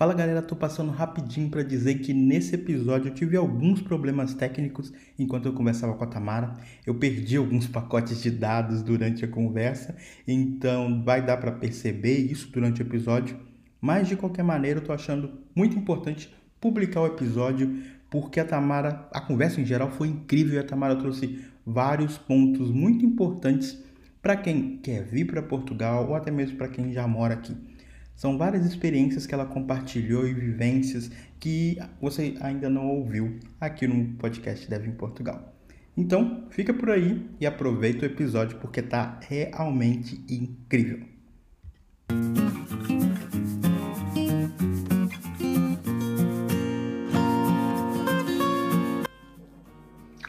Fala galera, tô passando rapidinho para dizer que nesse episódio eu tive alguns problemas técnicos enquanto eu conversava com a Tamara. Eu perdi alguns pacotes de dados durante a conversa, então vai dar para perceber isso durante o episódio. Mas de qualquer maneira, eu tô achando muito importante publicar o episódio porque a Tamara, a conversa em geral foi incrível e a Tamara trouxe vários pontos muito importantes para quem quer vir para Portugal ou até mesmo para quem já mora aqui. São várias experiências que ela compartilhou e vivências que você ainda não ouviu aqui no podcast Deve em Portugal. Então, fica por aí e aproveita o episódio porque tá realmente incrível.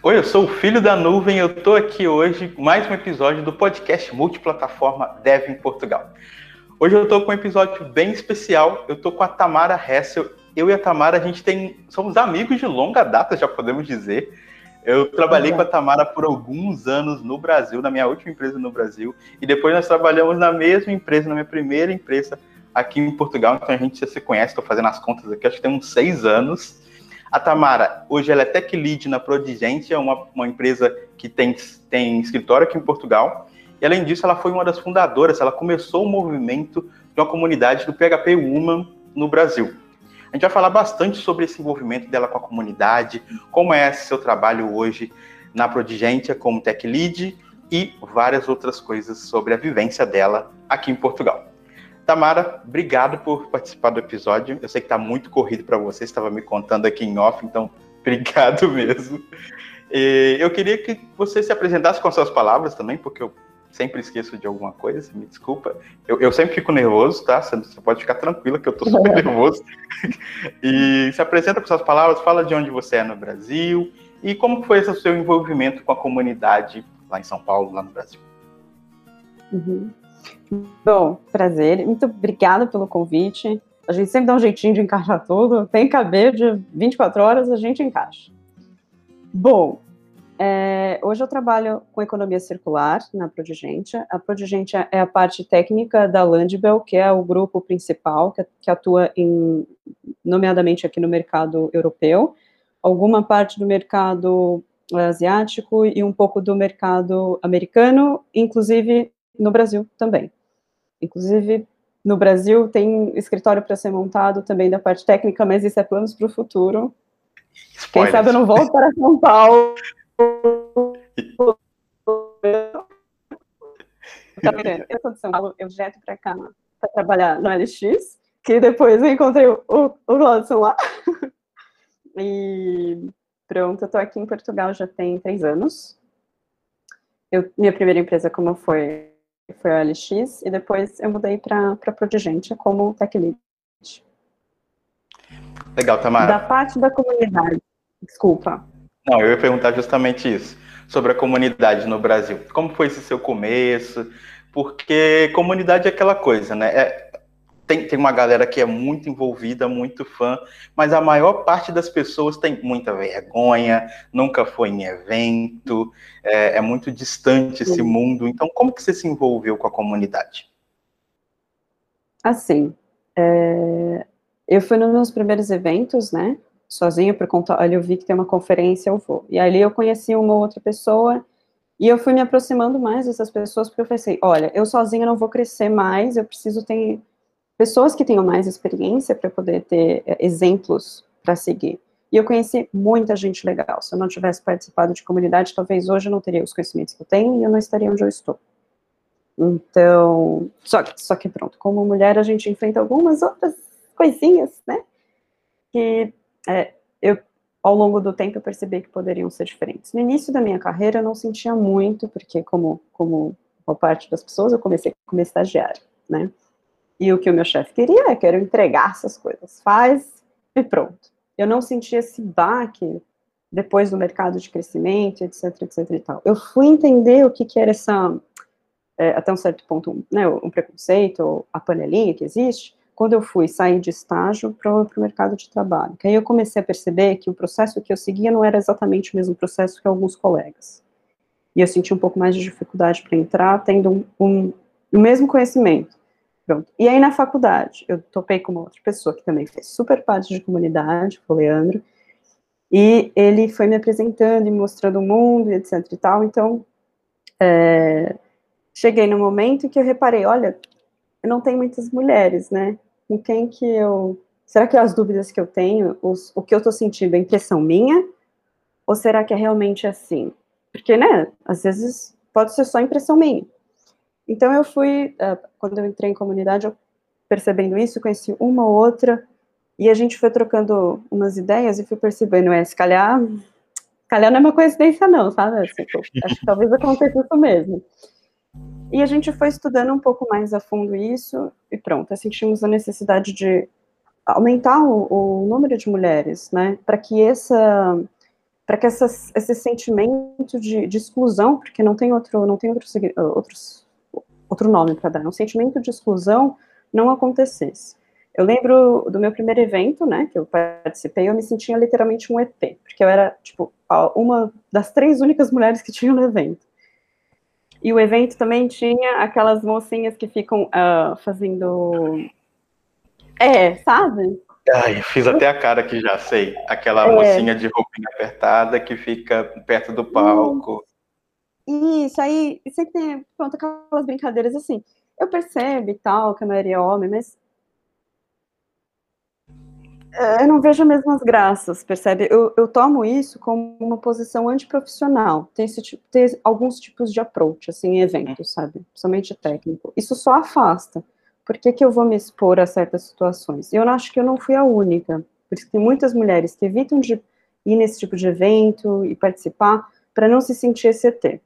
Oi, eu sou o Filho da Nuvem, eu tô aqui hoje mais um episódio do podcast multiplataforma Dev em Portugal. Hoje eu tô com um episódio bem especial. Eu tô com a Tamara Hessel. Eu e a Tamara, a gente tem. Somos amigos de longa data, já podemos dizer. Eu trabalhei com a Tamara por alguns anos no Brasil, na minha última empresa no Brasil, e depois nós trabalhamos na mesma empresa, na minha primeira empresa aqui em Portugal. Então a gente já se conhece, estou fazendo as contas aqui, acho que tem uns seis anos. A Tamara, hoje ela é tech lead na Prodigente, é uma, uma empresa que tem, tem escritório aqui em Portugal. E além disso, ela foi uma das fundadoras, ela começou o movimento de uma comunidade do PHP Woman no Brasil. A gente vai falar bastante sobre esse envolvimento dela com a comunidade, como é seu trabalho hoje na Prodigentia como Tech Lead e várias outras coisas sobre a vivência dela aqui em Portugal. Tamara, obrigado por participar do episódio. Eu sei que está muito corrido para você, estava me contando aqui em off, então obrigado mesmo. E eu queria que você se apresentasse com suas palavras também, porque eu sempre esqueço de alguma coisa, me desculpa. Eu, eu sempre fico nervoso, tá? Você, pode ficar tranquila que eu tô super nervoso. e se apresenta com suas palavras, fala de onde você é no Brasil e como foi esse seu envolvimento com a comunidade lá em São Paulo, lá no Brasil. Uhum. Bom, prazer. Muito obrigada pelo convite. A gente sempre dá um jeitinho de encaixar tudo. Tem caber de 24 horas, a gente encaixa. Bom, é, hoje eu trabalho com economia circular na Prodigentia. A Prodigentia é a parte técnica da Landbel, que é o grupo principal que, que, atua em, nomeadamente aqui no mercado europeu, alguma parte do mercado asiático e um pouco do mercado americano, inclusive no Brasil também. Inclusive, no Brasil tem escritório para ser montado também da parte técnica, mas isso é planos para o futuro. Spoiler. Quem sabe eu não volto para São Paulo eu sou de São Paulo, eu jeto para cá para trabalhar no LX, que depois eu encontrei o, o, o Lodson lá. e pronto, eu estou aqui em Portugal já tem três anos. Eu, minha primeira empresa como foi foi a LX, e depois eu mudei para Prodigente como tech lead. Legal, Tamara. Da parte da comunidade, desculpa. Não, eu ia perguntar justamente isso, sobre a comunidade no Brasil. Como foi esse seu começo? Porque comunidade é aquela coisa, né? É, tem, tem uma galera que é muito envolvida, muito fã, mas a maior parte das pessoas tem muita vergonha, nunca foi em evento, é, é muito distante esse mundo. Então, como que você se envolveu com a comunidade? Assim, é, eu fui nos meus primeiros eventos, né? Sozinho por conta, ali eu vi que tem uma conferência, eu vou. E ali eu conheci uma outra pessoa e eu fui me aproximando mais dessas pessoas porque eu pensei, olha, eu sozinha não vou crescer mais, eu preciso ter pessoas que tenham mais experiência para poder ter é, exemplos para seguir. E eu conheci muita gente legal. Se eu não tivesse participado de comunidade, talvez hoje eu não teria os conhecimentos que eu tenho e eu não estaria onde eu estou. Então, só só que pronto, como mulher a gente enfrenta algumas outras coisinhas, né? Que é, eu, ao longo do tempo, eu percebi que poderiam ser diferentes. No início da minha carreira, eu não sentia muito, porque, como, como boa parte das pessoas, eu comecei como estagiária, né? E o que o meu chefe queria é que eu entregar essas coisas, faz e pronto. Eu não sentia esse baque depois do mercado de crescimento, etc, etc e tal. Eu fui entender o que, que era essa, é, até um certo ponto, né, um preconceito, a panelinha que existe, quando eu fui sair de estágio para o mercado de trabalho. Que aí eu comecei a perceber que o processo que eu seguia não era exatamente o mesmo processo que alguns colegas. E eu senti um pouco mais de dificuldade para entrar, tendo um, um, o mesmo conhecimento. Pronto. E aí na faculdade, eu topei com uma outra pessoa que também fez super parte de comunidade, o Leandro, e ele foi me apresentando e mostrando o mundo, etc e tal, então é, cheguei no momento que eu reparei, olha, não tenho muitas mulheres, né, com quem que eu, será que as dúvidas que eu tenho, os, o que eu estou sentindo é impressão minha, ou será que é realmente assim? Porque, né, às vezes pode ser só impressão minha. Então eu fui, uh, quando eu entrei em comunidade, eu percebendo isso, conheci uma ou outra, e a gente foi trocando umas ideias e fui percebendo, é, se calhar, calhar não é uma coincidência não, sabe? Assim, acho que talvez aconteça isso mesmo. E a gente foi estudando um pouco mais a fundo isso, e pronto, sentimos a necessidade de aumentar o, o número de mulheres, né, para que essa para que essas, esse sentimento de, de, exclusão, porque não tem outro, não tem outro, outros, outro nome para dar, um sentimento de exclusão não acontecesse. Eu lembro do meu primeiro evento, né, que eu participei, eu me sentia literalmente um ET, porque eu era, tipo, uma das três únicas mulheres que tinham no evento. E o evento também tinha aquelas mocinhas que ficam uh, fazendo. É, sabe? Ai, fiz até a cara que já sei. Aquela é. mocinha de roupinha apertada que fica perto do palco. Isso, aí sempre tem pronto, aquelas brincadeiras assim. Eu percebo e tal que a maioria é homem, mas eu não vejo as mesmas graças, percebe? Eu, eu tomo isso como uma posição antiprofissional. Tem, esse, tem alguns tipos de approach, assim, em eventos, sabe? Somente técnico. Isso só afasta. Por que, que eu vou me expor a certas situações? Eu acho que eu não fui a única. Por isso que tem muitas mulheres que evitam de ir nesse tipo de evento e participar para não se sentir ET.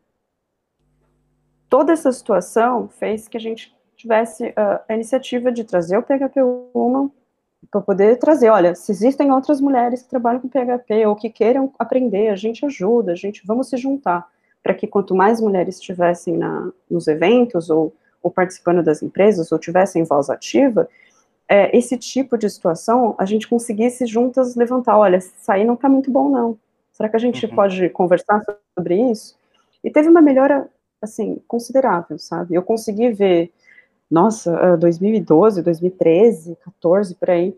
Toda essa situação fez que a gente tivesse uh, a iniciativa de trazer o PHP Woman para poder trazer, olha, se existem outras mulheres que trabalham com PHP ou que queiram aprender, a gente ajuda, a gente vamos se juntar, para que quanto mais mulheres estivessem na, nos eventos ou, ou, participando das empresas ou tivessem voz ativa, é, esse tipo de situação a gente conseguisse juntas levantar, olha, isso aí não está muito bom não, será que a gente uhum. pode conversar sobre isso? E teve uma melhora, assim, considerável, sabe? Eu consegui ver nossa, 2012, 2013, 14, por aí,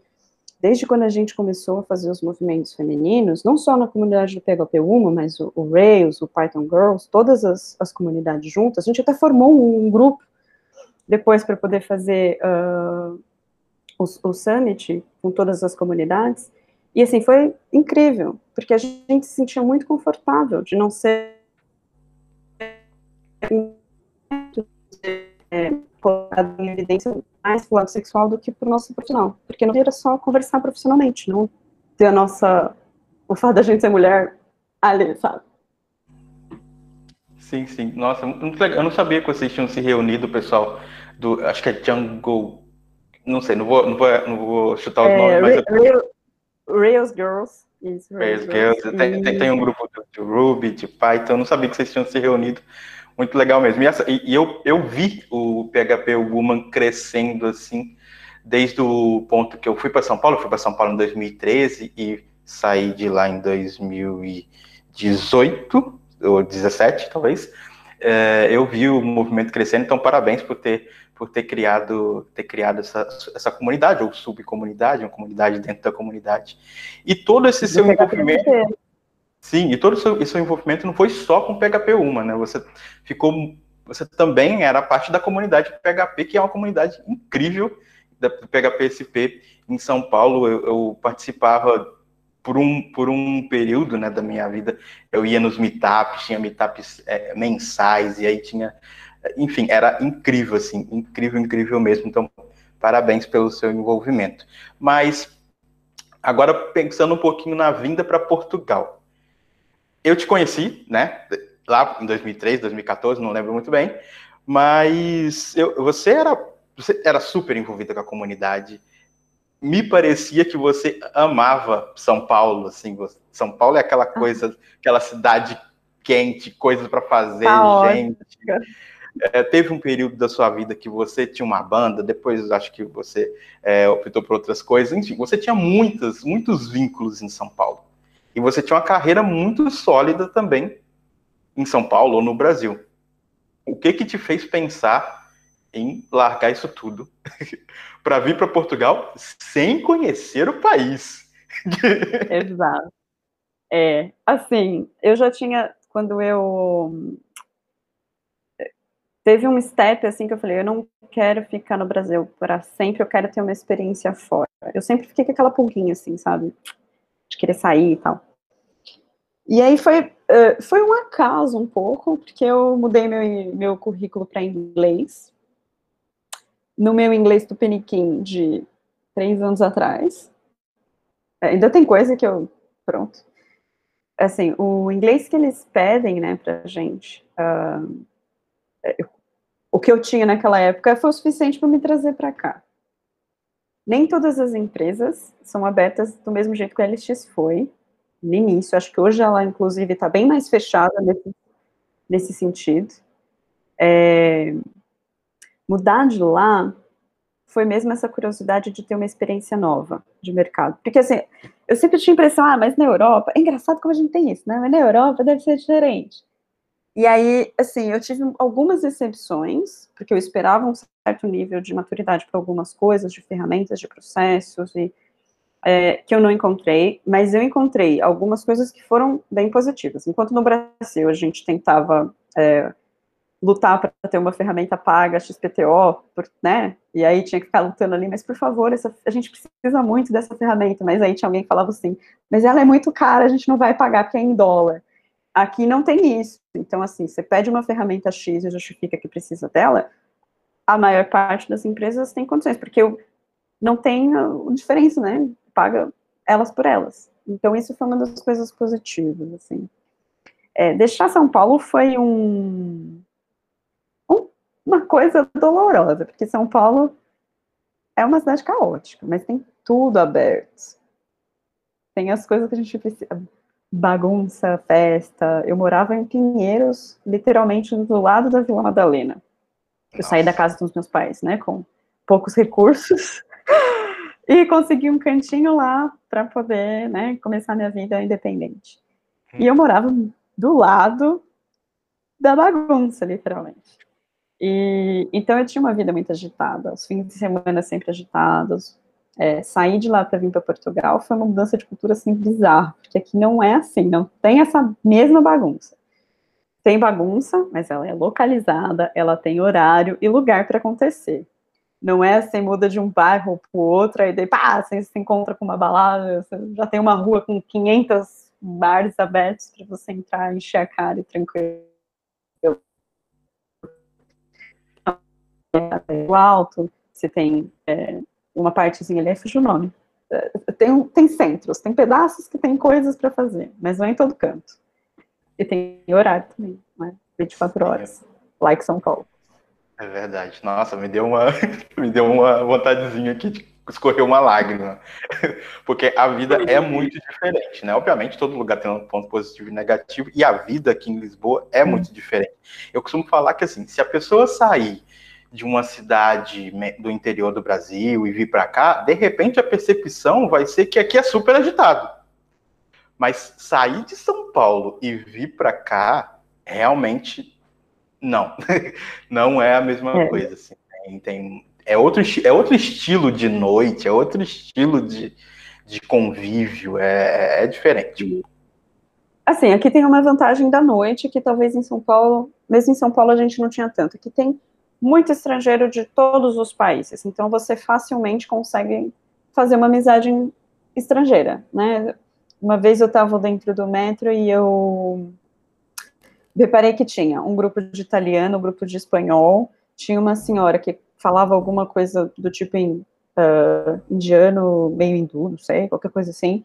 desde quando a gente começou a fazer os movimentos femininos, não só na comunidade do PHP Uma, mas o, o Rails, o Python Girls, todas as, as comunidades juntas, a gente até formou um, um grupo depois para poder fazer uh, o, o Summit com todas as comunidades, e assim, foi incrível, porque a gente se sentia muito confortável de não ser é, colocado em evidência mais pro lado sexual do que pro nosso profissional. Porque não era só conversar profissionalmente, não ter a nossa. o fato da gente ser mulher ali, sabe? Sim, sim. Nossa, muito legal. Eu não sabia que vocês tinham se reunido, pessoal, do. Acho que é Jungle. Não sei, não vou, não vou, não vou chutar os é, nomes, mas. Rails, Rails Girls. Isso, Rails, Girls. Girls. Tem, tem, tem, um grupo de Ruby, de Python. Eu não sabia que vocês tinham se reunido. Muito legal mesmo. E, essa, e, eu, eu vi o PHP Woman crescendo assim, desde o ponto que eu fui para São Paulo, fui para São Paulo em 2013 e saí de lá em 2018 ou 17, talvez. É, eu vi o movimento crescendo, então parabéns por ter por ter criado ter criado essa, essa comunidade ou subcomunidade, uma comunidade dentro da comunidade. E todo esse seu envolvimento Sim, e todo o seu, seu, envolvimento não foi só com PHP Uma, né? Você ficou, você também era parte da comunidade PHP, que é uma comunidade incrível da PHP SP em São Paulo. Eu, eu participava por um, por um período né, da minha vida, eu ia nos meetups, tinha meetups é, mensais, e aí tinha, enfim, era incrível, assim, incrível, incrível mesmo. Então, parabéns pelo seu envolvimento. Mas, agora pensando um pouquinho na vinda para Portugal eu te conheci, né? Lá em 2003, 2014, não lembro muito bem, mas eu, você era você era super envolvida com a comunidade. Me parecia que você amava São Paulo, assim. Você, São Paulo é aquela coisa, aquela cidade quente, coisas para fazer, tá gente. É, teve um período da sua vida que você tinha uma banda, depois acho que você é, optou por outras coisas. Enfim, você tinha muitas, muitos vínculos em São Paulo. E você tinha uma carreira muito sólida também em São Paulo ou no Brasil. O que que te fez pensar em largar isso tudo para vir para Portugal sem conhecer o país. Exato. É, assim, eu já tinha, quando eu teve um step assim que eu falei, eu não quero ficar no Brasil para sempre, eu quero ter uma experiência fora. Eu sempre fiquei com aquela pulguinha assim, sabe? De querer sair e tal. E aí foi, uh, foi um acaso um pouco, porque eu mudei meu, meu currículo para inglês. No meu inglês do Peniquim de três anos atrás. É, ainda tem coisa que eu. Pronto. Assim, o inglês que eles pedem, né, pra gente. Uh, o que eu tinha naquela época foi o suficiente para me trazer para cá. Nem todas as empresas são abertas do mesmo jeito que a LX foi no início. Acho que hoje ela, inclusive, está bem mais fechada nesse, nesse sentido. É, mudar de lá foi mesmo essa curiosidade de ter uma experiência nova de mercado. Porque, assim, eu sempre tinha a impressão, ah, mas na Europa, é engraçado como a gente tem isso, né? Mas na Europa deve ser diferente. E aí, assim, eu tive algumas decepções, porque eu esperava um certo nível de maturidade para algumas coisas, de ferramentas, de processos, e, é, que eu não encontrei, mas eu encontrei algumas coisas que foram bem positivas. Enquanto no Brasil a gente tentava é, lutar para ter uma ferramenta paga, XPTO, por, né? E aí tinha que ficar lutando ali, mas por favor, essa, a gente precisa muito dessa ferramenta. Mas aí tinha alguém que falava assim, mas ela é muito cara, a gente não vai pagar porque é em dólar. Aqui não tem isso. Então, assim, você pede uma ferramenta X e justifica que precisa dela, a maior parte das empresas tem condições, porque eu, não tem diferença, né? Paga elas por elas. Então, isso foi uma das coisas positivas, assim. É, deixar São Paulo foi um, um, uma coisa dolorosa, porque São Paulo é uma cidade caótica, mas tem tudo aberto. Tem as coisas que a gente precisa bagunça, festa. Eu morava em Pinheiros, literalmente do lado da Vila Madalena. Eu saí da casa dos meus pais, né, com poucos recursos, e consegui um cantinho lá para poder, né, começar minha vida independente. Hum. E eu morava do lado da bagunça, literalmente. E então eu tinha uma vida muito agitada, os fins de semana sempre agitados, é, sair de lá para vir para Portugal foi uma mudança de cultura assim bizarra, porque aqui não é assim, não tem essa mesma bagunça. Tem bagunça, mas ela é localizada, ela tem horário e lugar para acontecer. Não é assim, muda de um bairro para o outro, aí daí, pá, você se encontra com uma balada, já tem uma rua com 500 bares abertos para você entrar, encher a cara e tranquilo. É, alto, você tem é, uma partezinha ali, fugiu o nome. É, tem, tem centros, tem pedaços que tem coisas para fazer, mas não é em todo canto. E tem horário também, né? 24 horas, like São Paulo. É verdade. Nossa, me deu uma, me deu uma vontadezinha aqui de escorrer uma lágrima. Porque a vida é muito diferente, né? Obviamente, todo lugar tem um ponto positivo e negativo, e a vida aqui em Lisboa é muito diferente. Eu costumo falar que, assim, se a pessoa sair de uma cidade do interior do Brasil e vir para cá, de repente a percepção vai ser que aqui é super agitado. Mas sair de São Paulo e vir para cá, realmente não. não é a mesma é. coisa. Assim. Tem, tem, é, outro, é outro estilo de noite, é outro estilo de, de convívio, é, é diferente. Assim, aqui tem uma vantagem da noite que talvez em São Paulo, mesmo em São Paulo a gente não tinha tanto. Aqui tem muito estrangeiro de todos os países, então você facilmente consegue fazer uma amizade estrangeira, né? Uma vez eu estava dentro do metro e eu reparei que tinha um grupo de italiano, um grupo de espanhol, tinha uma senhora que falava alguma coisa do tipo em uh, indiano, meio hindu, não sei, qualquer coisa assim,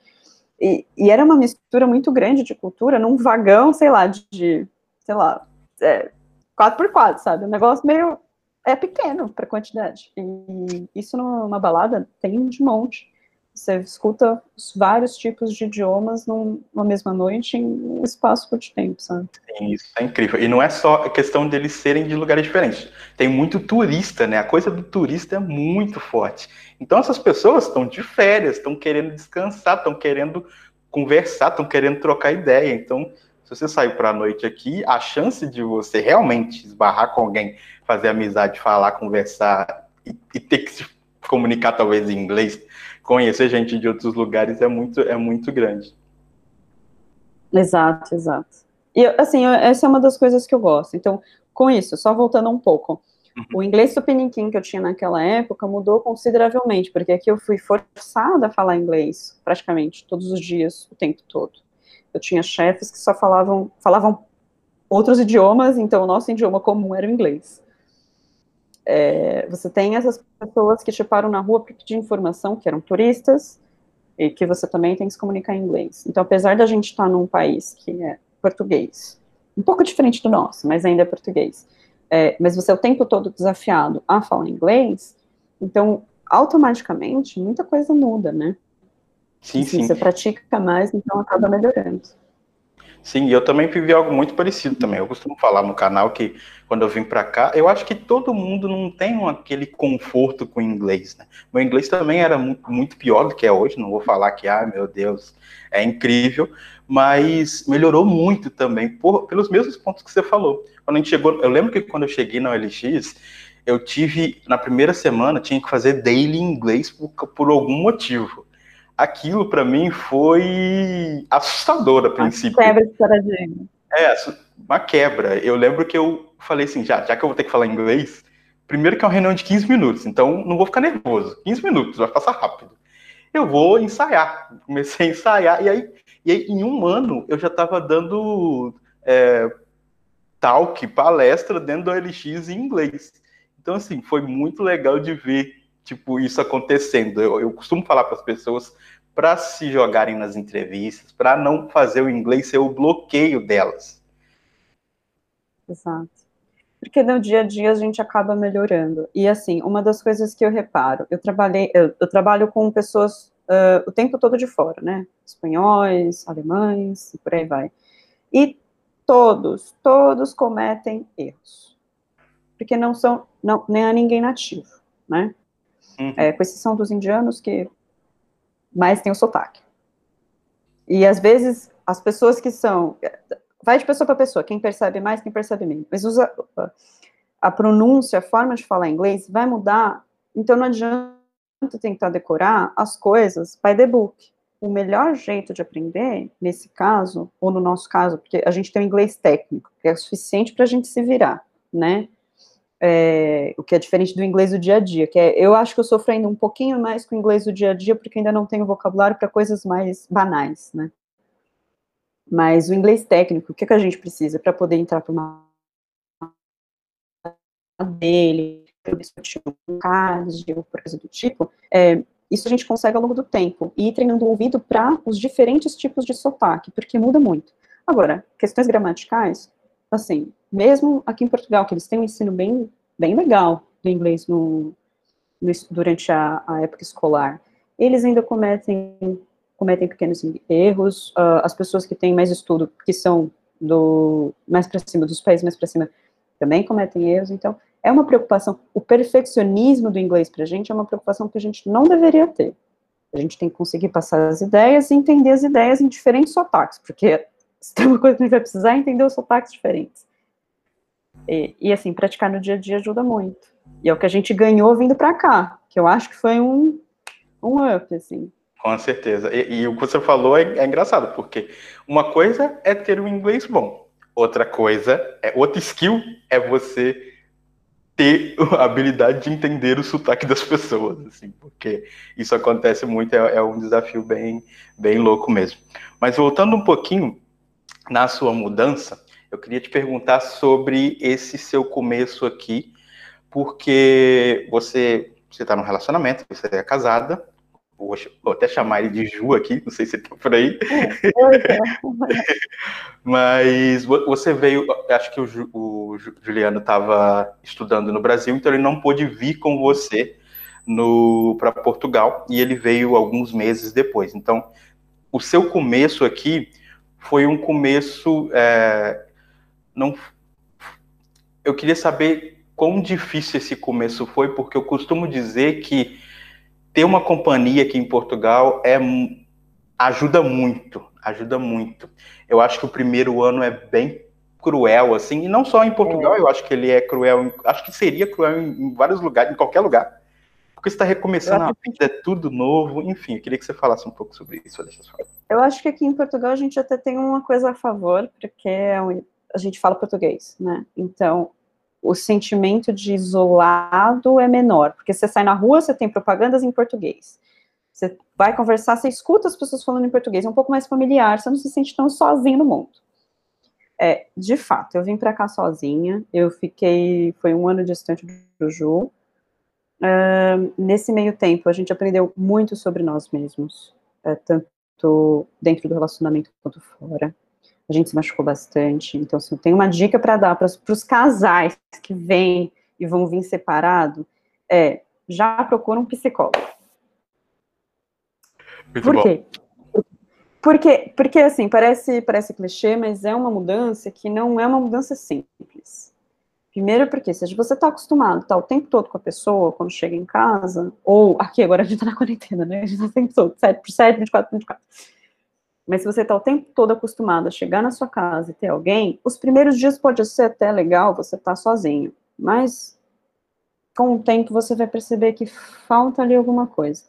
e, e, era uma mistura muito grande de cultura num vagão, sei lá, de, sei lá, é, 4x4, sabe? Um negócio meio. É pequeno para quantidade. E isso numa balada tem de monte. Você escuta vários tipos de idiomas numa mesma noite em um espaço curto tempo, sabe? Sim, isso é incrível. E não é só a questão deles serem de lugares diferentes. Tem muito turista, né? A coisa do turista é muito forte. Então essas pessoas estão de férias, estão querendo descansar, estão querendo conversar, estão querendo trocar ideia. Então se você sair para a noite aqui, a chance de você realmente esbarrar com alguém fazer amizade, falar, conversar e, e ter que se comunicar talvez em inglês, conhecer gente de outros lugares é muito, é muito grande. Exato, exato. E assim, essa é uma das coisas que eu gosto. Então, com isso, só voltando um pouco, uhum. o inglês tupiniquim que eu tinha naquela época mudou consideravelmente, porque aqui eu fui forçada a falar inglês praticamente todos os dias, o tempo todo. Eu tinha chefes que só falavam, falavam outros idiomas, então o nosso idioma comum era o inglês. É, você tem essas pessoas que te param na rua para pedir informação, que eram turistas, e que você também tem que se comunicar em inglês. Então, apesar da gente estar num país que é português, um pouco diferente do nosso, mas ainda é português, é, mas você é o tempo todo desafiado a falar inglês, então, automaticamente, muita coisa muda, né? Sim, sim. Você pratica mais, então acaba melhorando. Sim, eu também vivi algo muito parecido também. Eu costumo falar no canal que quando eu vim para cá, eu acho que todo mundo não tem aquele conforto com o inglês, né? Meu inglês também era muito, pior do que é hoje, não vou falar que, ah, meu Deus, é incrível, mas melhorou muito também, por, pelos mesmos pontos que você falou. Quando a gente chegou, eu lembro que quando eu cheguei na OLX, eu tive, na primeira semana, tinha que fazer daily inglês por, por algum motivo aquilo para mim foi assustador a princípio. Uma quebra de paradigma. É, uma quebra. Eu lembro que eu falei assim, já, já que eu vou ter que falar inglês, primeiro que é uma reunião de 15 minutos, então não vou ficar nervoso. 15 minutos, vai passar rápido. Eu vou ensaiar. Comecei a ensaiar, e aí, e aí em um ano eu já estava dando é, talk, palestra dentro do OLX em inglês. Então, assim, foi muito legal de ver tipo, isso acontecendo. Eu, eu costumo falar para as pessoas para se jogarem nas entrevistas, para não fazer o inglês ser o bloqueio delas. Exato. Porque no dia a dia a gente acaba melhorando. E assim, uma das coisas que eu reparo, eu trabalhei, eu, eu trabalho com pessoas uh, o tempo todo de fora, né? Espanhóis, alemães e por aí vai. E todos, todos cometem erros. Porque não são, não, nem há ninguém nativo, né? Uhum. É, com exceção dos indianos, que mais tem o sotaque. E às vezes as pessoas que são. Vai de pessoa para pessoa, quem percebe mais, quem percebe menos. Mas usa a pronúncia, a forma de falar inglês vai mudar, então não adianta tentar decorar as coisas by the book. O melhor jeito de aprender, nesse caso, ou no nosso caso, porque a gente tem o inglês técnico, que é o suficiente para a gente se virar, né? É, o que é diferente do inglês do dia a dia, que é, eu acho que eu sofrendo um pouquinho mais com o inglês do dia a dia, porque ainda não tenho vocabulário para coisas mais banais, né? Mas o inglês técnico, o que, que a gente precisa para poder entrar para uma dele, para discutir um ou coisa do tipo, é, isso a gente consegue ao longo do tempo, e ir treinando o ouvido para os diferentes tipos de sotaque, porque muda muito. Agora, questões gramaticais, assim, mesmo aqui em Portugal, que eles têm um ensino bem, bem legal do inglês no, no durante a, a, época escolar, eles ainda cometem, cometem pequenos erros, uh, as pessoas que têm mais estudo, que são do mais para cima, dos países mais para cima, também cometem erros, então é uma preocupação, o perfeccionismo do inglês para a gente é uma preocupação que a gente não deveria ter. A gente tem que conseguir passar as ideias e entender as ideias em diferentes sotaques, porque se tem uma coisa que a gente vai precisar é entender os sotaques diferentes. E, e, assim, praticar no dia a dia ajuda muito. E é o que a gente ganhou vindo para cá, que eu acho que foi um, um up, assim. Com certeza. E, e o que você falou é, é, engraçado, porque uma coisa é ter um inglês bom, outra coisa, é outra skill é você ter a habilidade de entender o sotaque das pessoas, assim, porque isso acontece muito, é, é um desafio bem, bem louco mesmo. Mas voltando um pouquinho na sua mudança, eu queria te perguntar sobre esse seu começo aqui, porque você você está num relacionamento, você é casada, vou, vou, até chamar ele de Ju aqui, não sei se está por aí. Mas você veio, acho que o, o Juliano estava estudando no Brasil, então ele não pôde vir com você para Portugal e ele veio alguns meses depois. Então, o seu começo aqui foi um começo é, não. Eu queria saber quão difícil esse começo foi, porque eu costumo dizer que ter uma companhia aqui em Portugal é ajuda muito, ajuda muito. Eu acho que o primeiro ano é bem cruel, assim, e não só em Portugal, eu acho que ele é cruel, acho que seria cruel em, vários lugares, em qualquer lugar. Porque você está recomeçando a vida, é tudo novo, enfim, eu queria que você falasse um pouco sobre isso, Eu acho que aqui em Portugal a gente até tem uma coisa a favor, porque é a gente fala português, né? Então, o sentimento de isolado é menor, porque você sai na rua, você tem propagandas em português. Você vai conversar, você escuta as pessoas falando em português, é um pouco mais familiar, você não se sente tão sozinho no mundo. É, de fato, eu vim para cá sozinha, eu fiquei, foi um ano distante do Ju. Uh, nesse meio tempo, a gente aprendeu muito sobre nós mesmos, é, tanto dentro do relacionamento quanto fora a gente se machucou bastante. Então, assim, tem uma dica para dar para os casais que vêm e vão vir separado, é, já procura um psicólogo. Muito Por bom. quê? Porque, porque, assim, parece, parece clichê, mas é uma mudança que não é uma mudança simples. Primeiro porque, se você está acostumado, tá o tempo todo com a pessoa, quando chega em casa, ou aqui, agora a gente está na quarentena, né? A gente está o tempo todo, 7 por 7, 24 por 24. Mas se você está o tempo todo acostumado a chegar na sua casa e ter alguém, os primeiros dias pode ser até legal você estar tá sozinho, mas com o tempo você vai perceber que falta ali alguma coisa.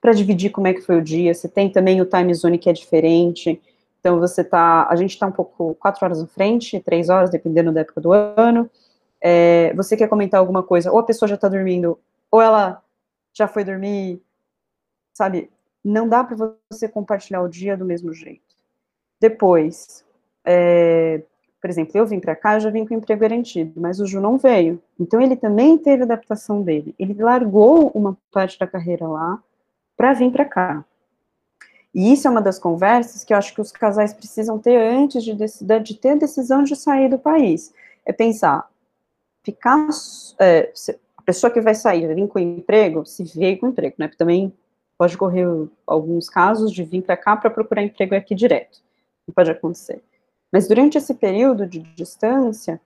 Para dividir como é que foi o dia, você tem também o time zone que é diferente, então você tá, a gente está um pouco quatro horas na frente, três horas, dependendo da época do ano. É, você quer comentar alguma coisa, ou a pessoa já está dormindo, ou ela já foi dormir, sabe? Não dá para você compartilhar o dia do mesmo jeito. Depois, é, por exemplo, eu vim para cá, eu já vim com emprego garantido, mas o Ju não veio. Então ele também teve adaptação dele. Ele largou uma parte da carreira lá para vir para cá. E isso é uma das conversas que eu acho que os casais precisam ter antes de, decidir, de ter a decisão de sair do país. É pensar, ficar. É, a pessoa que vai sair, vir com emprego, se veio com emprego, né? Porque também Pode correr alguns casos de vir para cá para procurar emprego aqui direto. Não pode acontecer. Mas durante esse período de distância,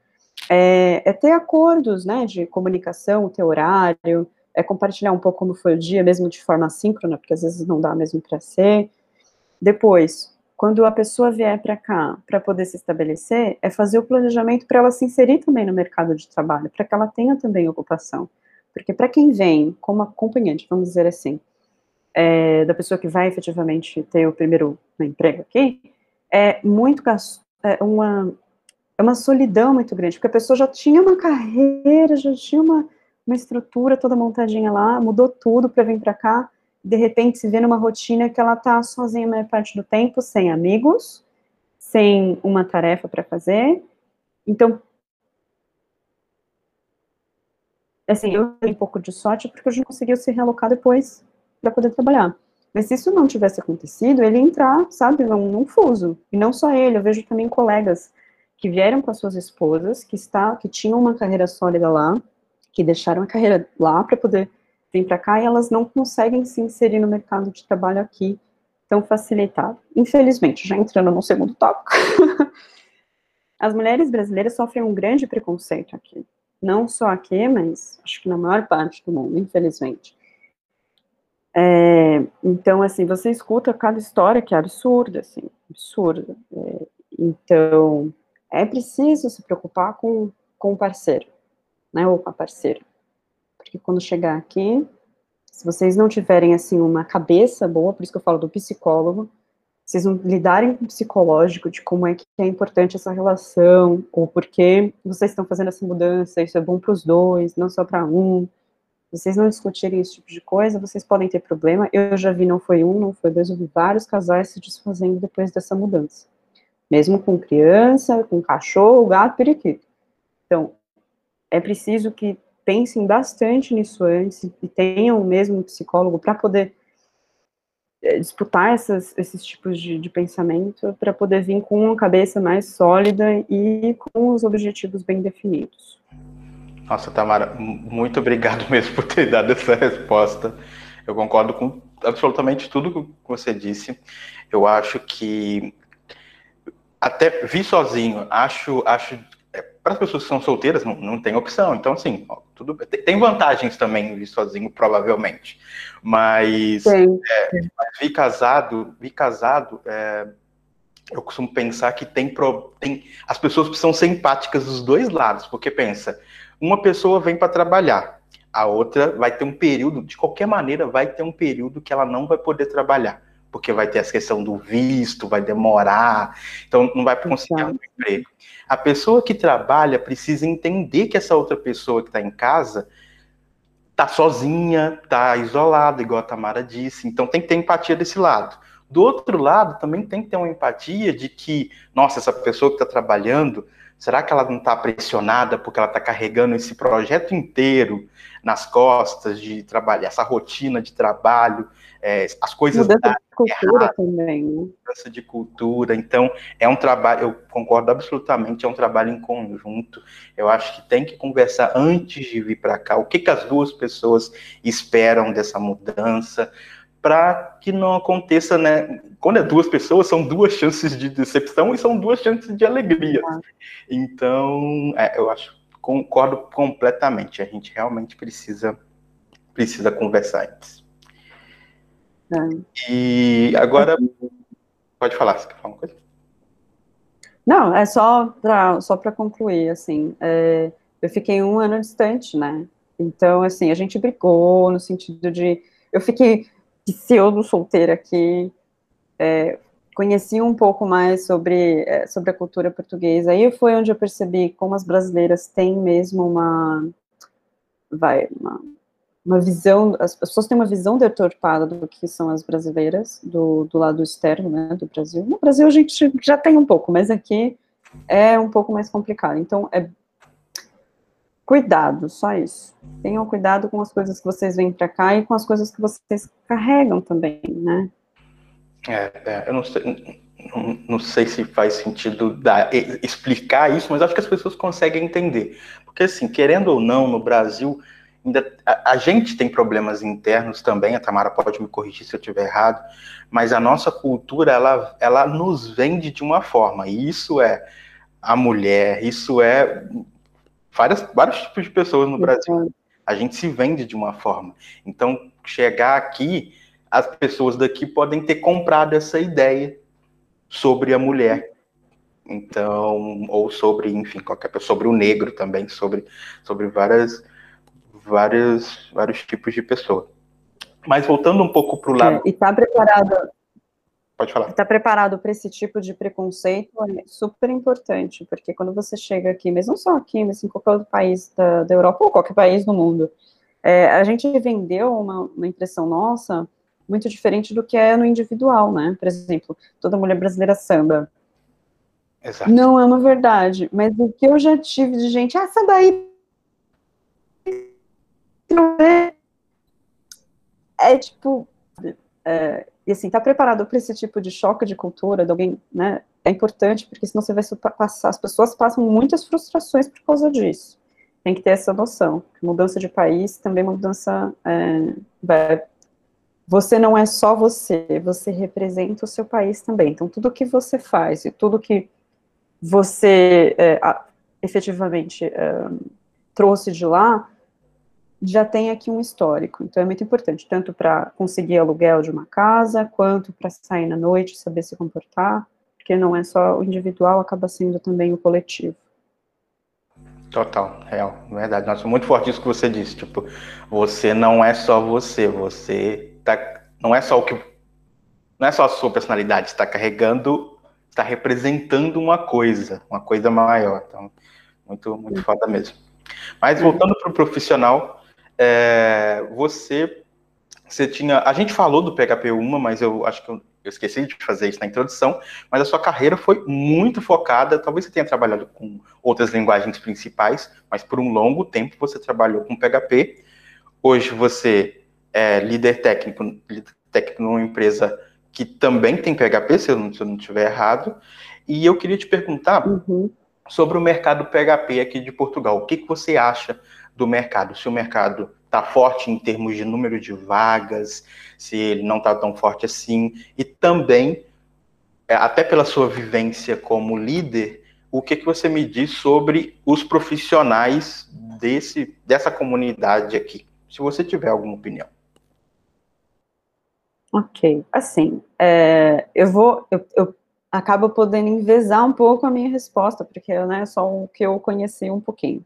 é, é, ter acordos, né, de comunicação, ter horário, é compartilhar um pouco como foi o dia, mesmo de forma síncrona, porque às vezes não dá mesmo para ser. Depois, quando a pessoa vier para cá para poder se estabelecer, é fazer o planejamento para ela se inserir também no mercado de trabalho, para que ela tenha também ocupação. Porque para quem vem como acompanhante, vamos dizer assim, é, da pessoa que vai efetivamente ter o primeiro emprego aqui, é muito é uma, é uma solidão muito grande, porque a pessoa já tinha uma carreira, já tinha uma, uma estrutura toda montadinha lá, mudou tudo para vir para cá, de repente se vê numa rotina que ela tá sozinha a maior parte do tempo, sem amigos, sem uma tarefa para fazer. Então, assim, eu tenho um pouco de sorte porque a gente conseguiu se realocar depois para poder trabalhar. Mas se isso não tivesse acontecido, ele ia entrar, sabe, num, num fuso. E não só ele, eu vejo também colegas que vieram com as suas esposas, que, está, que tinham uma carreira sólida lá, que deixaram a carreira lá para poder vir para cá e elas não conseguem se inserir no mercado de trabalho aqui tão facilitado. Infelizmente, já entrando no segundo tópico, as mulheres brasileiras sofrem um grande preconceito aqui. Não só aqui, mas acho que na maior parte do mundo, infelizmente. É, então, assim, você escuta cada história que é absurda, assim, absurda. É, então, é preciso se preocupar com, com o parceiro, né, ou com a parceira. Porque quando chegar aqui, se vocês não tiverem, assim, uma cabeça boa, por isso que eu falo do psicólogo, vocês não lidarem com o psicológico de como é que é importante essa relação, ou por que vocês estão fazendo essa mudança, isso é bom para os dois, não só para um, vocês não discutirem esse tipo de coisa, vocês podem ter problema. Eu já vi, não foi um, não foi dois, eu vi vários casais se desfazendo depois dessa mudança. Mesmo com criança, com cachorro, gato, periquito. Então, é preciso que pensem bastante nisso antes e tenham mesmo um psicólogo para poder é, disputar essas, esses tipos de, de pensamento, para poder vir com uma cabeça mais sólida e com os objetivos bem definidos. Nossa, Tamara, muito obrigado mesmo por ter dado essa resposta. Eu concordo com absolutamente tudo que você disse. Eu acho que até vir sozinho, acho, acho é, para as pessoas que são solteiras não, não tem opção. Então, assim, ó, tudo tem vantagens também vir sozinho, provavelmente. Mas, é, mas vir casado, vir casado, é, eu costumo pensar que tem, pro, tem as pessoas precisam ser empáticas dos dois lados, porque pensa, uma pessoa vem para trabalhar, a outra vai ter um período, de qualquer maneira, vai ter um período que ela não vai poder trabalhar, porque vai ter a questão do visto, vai demorar, então não vai conseguir um emprego. A pessoa que trabalha precisa entender que essa outra pessoa que está em casa tá sozinha, tá isolada, igual a Tamara disse, então tem que ter empatia desse lado. Do outro lado, também tem que ter uma empatia de que, nossa, essa pessoa que está trabalhando, será que ela não está pressionada porque ela está carregando esse projeto inteiro nas costas de trabalhar, essa rotina de trabalho, é, as coisas mudança da de cultura também, né? mudança de cultura. Então, é um trabalho, eu concordo absolutamente, é um trabalho em conjunto. Eu acho que tem que conversar antes de vir para cá. O que, que as duas pessoas esperam dessa mudança? Para que não aconteça, né? Quando é duas pessoas, são duas chances de decepção e são duas chances de alegria. Então, é, eu acho, concordo completamente. A gente realmente precisa precisa conversar antes. É. E agora, pode falar, você quer falar uma coisa? Não, é só para só concluir, assim, é, eu fiquei um ano distante, né? Então, assim, a gente brigou no sentido de, eu fiquei pseudo solteira aqui, é, conheci um pouco mais sobre, é, sobre a cultura portuguesa. Aí foi onde eu percebi como as brasileiras têm mesmo uma, vai, uma, uma visão, as pessoas têm uma visão deturpada do que são as brasileiras, do, do lado externo, né, do Brasil. No Brasil a gente já tem um pouco, mas aqui é um pouco mais complicado. Então, é cuidado, só isso. Tenham cuidado com as coisas que vocês vêm para cá e com as coisas que vocês carregam também, né? É, é eu não sei, não, não, sei se faz sentido dar, explicar isso, mas acho que as pessoas conseguem entender. Porque, assim, querendo ou não, no Brasil, ainda, a, a gente tem problemas internos também, a Tamara pode me corrigir se eu estiver errado, mas a nossa cultura, ela, ela nos vende de uma forma, e isso é a mulher, isso é várias, vários tipos de pessoas no Brasil. A gente se vende de uma forma. Então, chegar aqui, as pessoas daqui podem ter comprado essa ideia sobre a mulher. Então, ou sobre, enfim, qualquer pessoa, sobre o negro também, sobre, sobre várias, várias, vários tipos de pessoa. Mas voltando um pouco para o lado. É, e está preparado Pode falar. Estar preparado para esse tipo de preconceito é super importante, porque quando você chega aqui, mesmo não só aqui, mas em qualquer outro país da, da Europa ou qualquer país do mundo, é, a gente vendeu uma, uma, impressão nossa muito diferente do que é no individual, né? Por exemplo, toda mulher brasileira samba. Exato. Não é uma verdade, mas o que eu já tive de gente, ah, samba aí. É tipo. É, e assim, estar tá preparado para esse tipo de choque de cultura, de alguém, né, é importante, porque senão você vai passar, as pessoas passam muitas frustrações por causa disso. Tem que ter essa noção. Mudança de país também mudança, é, você não é só você, você representa o seu país também. Então, tudo que você faz e tudo que você é, efetivamente é, trouxe de lá, já tem aqui um histórico. Então é muito importante, tanto para conseguir aluguel de uma casa, quanto para sair na noite, saber se comportar, porque não é só o individual, acaba sendo também o coletivo. Total, real, verdade. Nossa, muito forte isso que você disse. Tipo, você não é só você, você tá, não é só o que, não é só a sua personalidade, está carregando, está representando uma coisa, uma coisa maior. Então, muito, muito foda mesmo. Mas voltando para o profissional, é, você, você tinha. A gente falou do PHP 1, mas eu acho que eu, eu, esqueci de fazer isso na introdução. Mas a sua carreira foi muito focada. Talvez você tenha trabalhado com outras linguagens principais, mas por um longo tempo você trabalhou com PHP. Hoje você é líder técnico, líder técnico numa empresa que também tem PHP, se eu não, se eu não estiver errado. E eu queria te perguntar uhum. sobre o mercado PHP aqui de Portugal. O que, que você acha do mercado. Se o mercado está forte em termos de número de vagas, se ele não está tão forte assim, e também, é, até pela sua vivência como líder, o que, que você me diz sobre os profissionais desse, dessa comunidade aqui? Se você tiver alguma opinião. Ok, assim, é, eu vou, eu, eu, acaba podendo envezar um pouco a minha resposta, porque né, é só o que eu conheci um pouquinho.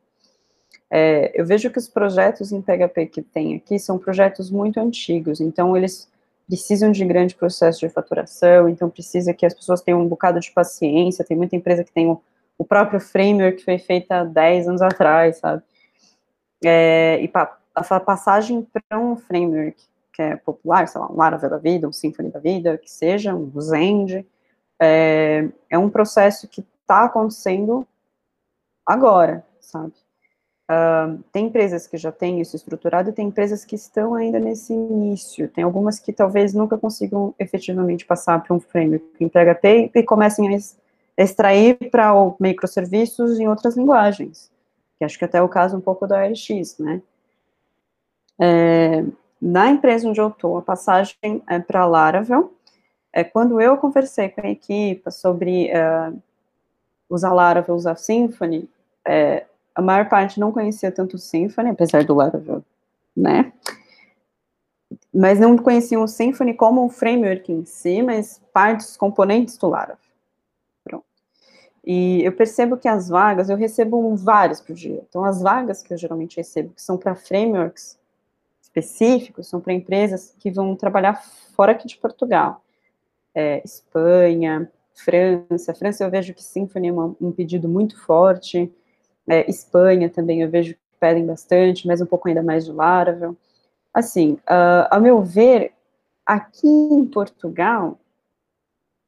É, eu vejo que os projetos em PHP que tem aqui são projetos muito antigos, então eles precisam de grande processo de faturação, então precisa que as pessoas tenham um bocado de paciência, tem muita empresa que tem o, o próprio framework que foi feito há 10 anos atrás, sabe? É, e pa, a passagem para um framework que é popular, sei lá, um Laravel da vida, um Symfony da vida, que seja, um Zend, é, é um processo que está acontecendo agora, sabe? Uh, tem empresas que já têm isso estruturado e tem empresas que estão ainda nesse início. Tem algumas que talvez nunca consigam efetivamente passar para um framework em PHP e comecem a extrair para microserviços em outras linguagens. Que acho que até é o caso um pouco da RX, né? É, na empresa onde eu estou, a passagem é para Laravel. É, quando eu conversei com a equipe sobre uh, usar Laravel, usar Symfony, é, a maior parte não conhecia tanto o Symfony, apesar do Laravel, né? Mas não conheciam o Symfony como um framework em si, mas partes, componentes do Laravel. Pronto. E eu percebo que as vagas, eu recebo várias por dia. Então, as vagas que eu geralmente recebo, que são para frameworks específicos, são para empresas que vão trabalhar fora aqui de Portugal. É, Espanha, França. França eu vejo que Symfony é uma, um pedido muito forte. É, Espanha também eu vejo que pedem bastante, mas um pouco ainda mais de Laravel. Assim, uh, meu ver, aqui em Portugal,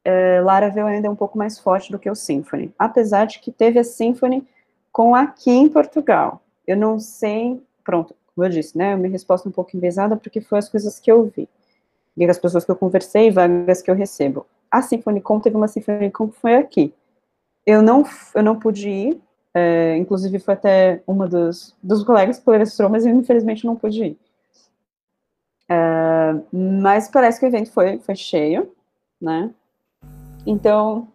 uh, Laravel ainda é um pouco mais forte do que o Symfony, apesar de que teve a Symfony com aqui em Portugal. Eu não sei, pronto, como eu disse, né, minha resposta é um pouco envezada, porque foi as coisas que eu vi, e as pessoas que eu conversei, vagas que eu recebo. A Sinfonicom teve uma Sinfonicom que foi aqui. Eu não, eu não pude ir, é, inclusive, foi até uma dos, dos colegas que palestrou, mas eu, infelizmente, não pude ir. É, mas parece que o evento foi, foi cheio, né? Então.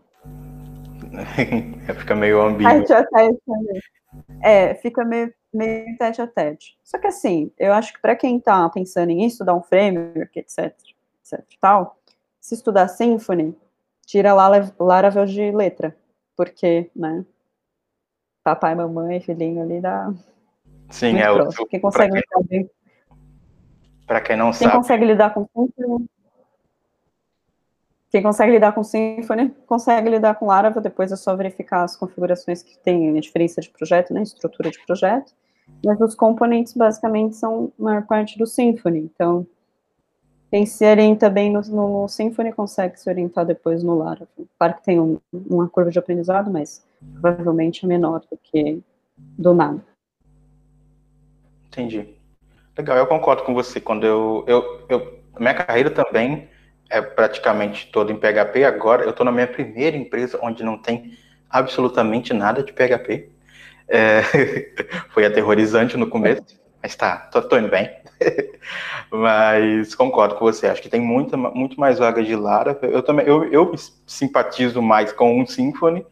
fica meio ambíguo. É, fica meio, meio tete a tete. Só que assim, eu acho que para quem está pensando em estudar um framework, etc, etc tal, se estudar Symfony, tira lá Laravel de letra, porque, né, papai, mamãe, filhinho ali dá. Sim, é o. Quem consegue pra quem, lidar Para quem não quem sabe. Quem consegue lidar com Symfony. Quem consegue lidar com Symfony, consegue lidar com Laravel, depois é só verificar as configurações que tem a diferença de projeto, né, estrutura de projeto, mas os componentes basicamente são a maior parte do Symfony, então quem se orienta bem no, no Symfony consegue se orientar depois no Laravel. Claro que tem um, uma curva de aprendizado, mas provavelmente é menor do que do nada. Entendi. Legal, eu concordo com você. Quando eu, eu, eu minha carreira também é praticamente toda em PHP. Agora eu estou na minha primeira empresa onde não tem absolutamente nada de PHP. É, foi aterrorizante no começo, mas tá, tô, tô indo bem. mas concordo com você, acho que tem muita, muito mais vagas de Lara. Eu também eu, eu simpatizo mais com um Symfony,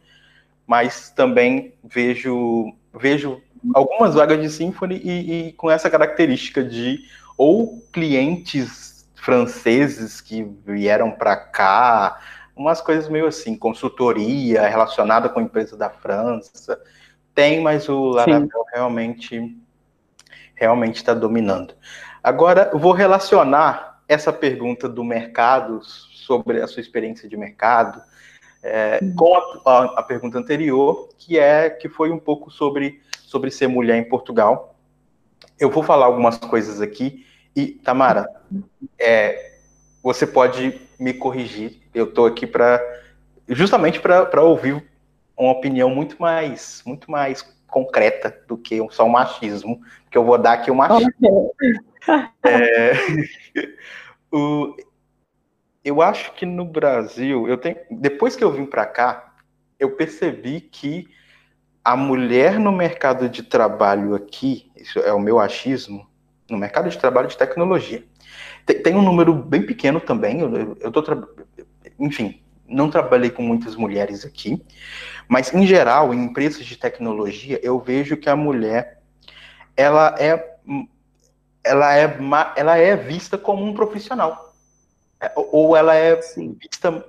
mas também vejo, vejo algumas vagas de Symfony e, e com essa característica de ou clientes franceses que vieram para cá, umas coisas meio assim, consultoria relacionada com a empresa da França. Tem, mas o Laravel realmente realmente está dominando. Agora, vou relacionar essa pergunta do mercado, sobre a sua experiência de mercado, é, com a, a, a, pergunta anterior, que é que foi um pouco sobre, sobre ser mulher em Portugal. Eu vou falar algumas coisas aqui e, Tamara, é, você pode me corrigir. Eu estou aqui para justamente para ouvir uma opinião muito mais muito mais concreta do que só um machismo, que eu vou dar aqui o machismo. é, o, eu acho que no Brasil, eu tenho, depois que eu vim para cá, eu percebi que a mulher no mercado de trabalho aqui, isso é o meu achismo, no mercado de trabalho de tecnologia. Tem, tem um número bem pequeno também, eu, eu tô, enfim, não trabalhei com muitas mulheres aqui, mas em geral, em empresas de tecnologia, eu vejo que a mulher, ela é, ela é, ela é vista como um profissional. É, ou ela é Sim. vista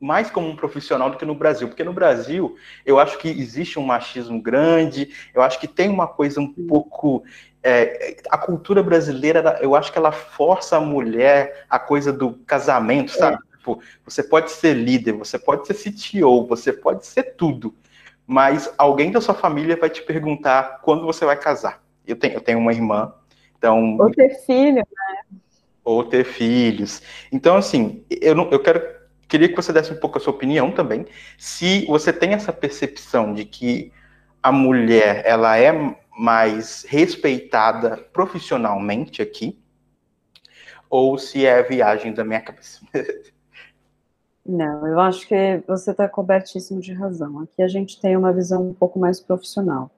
mais como um profissional do que no Brasil, porque no Brasil eu acho que existe um machismo grande, eu acho que tem uma coisa um pouco é, a cultura brasileira, eu acho que ela força a mulher a coisa do casamento, sabe? É. Tipo, você pode ser líder, você pode ser CTO, você pode ser tudo, mas alguém da sua família vai te perguntar quando você vai casar. Eu tenho, eu tenho uma irmã, então. Ou ter filho, né? Ou ter filhos. Então, assim, eu, não, eu quero queria que você desse um pouco a sua opinião também. Se você tem essa percepção de que a mulher ela é mais respeitada profissionalmente aqui, ou se é viagem da minha cabeça. Não, eu acho que você está cobertíssimo de razão. Aqui a gente tem uma visão um pouco mais profissional.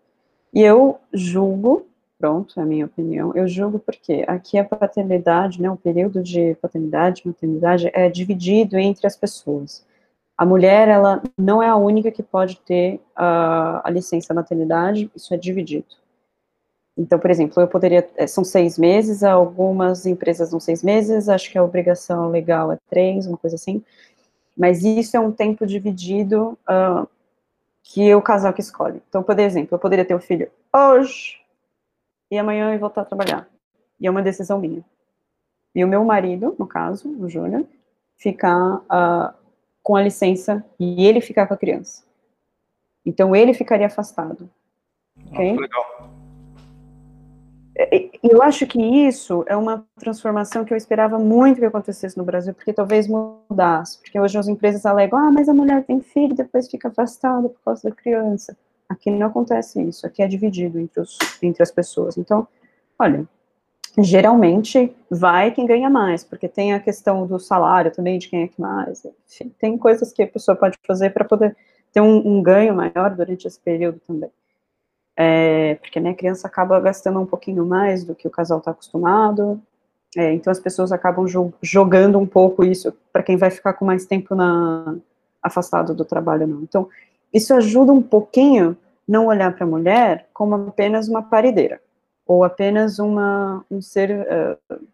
E eu julgo, pronto, é a minha opinião, eu julgo porque aqui a paternidade, né, o período de paternidade, maternidade é dividido entre as pessoas. A mulher, ela não é a única que pode ter a, a licença maternidade, isso é dividido. Então, por exemplo, eu poderia, é, são seis meses, algumas empresas dão seis meses, acho que a obrigação legal é três, uma coisa assim, mas isso é um tempo dividido uh, que o casal que escolhe. Então, por exemplo, eu poderia ter o filho hoje e amanhã eu voltar a trabalhar, e é uma decisão minha. E o meu marido, no caso, o Júnior, ficar uh, com a licença e ele ficar com a criança. Então, ele ficaria afastado. Ok? Ah, legal. Eu acho que isso é uma transformação que eu esperava muito que acontecesse no Brasil, porque talvez mudasse. Porque hoje as empresas alegam, ah, mas a mulher tem filho, depois fica afastada por causa da criança. Aqui não acontece isso, aqui é dividido entre, os, entre as pessoas. Então, olha, geralmente vai quem ganha mais, porque tem a questão do salário também, de quem é que mais. Enfim, tem coisas que a pessoa pode fazer para poder ter um, um ganho maior durante esse período também é, porque né, a criança acaba gastando um pouquinho mais do que o casal está acostumado, é, então as pessoas acabam jo jogando um pouco isso para quem vai ficar com mais tempo na, afastado do trabalho não. Então, isso ajuda um pouquinho não olhar para a mulher como apenas uma parideira, ou apenas uma, um ser uh,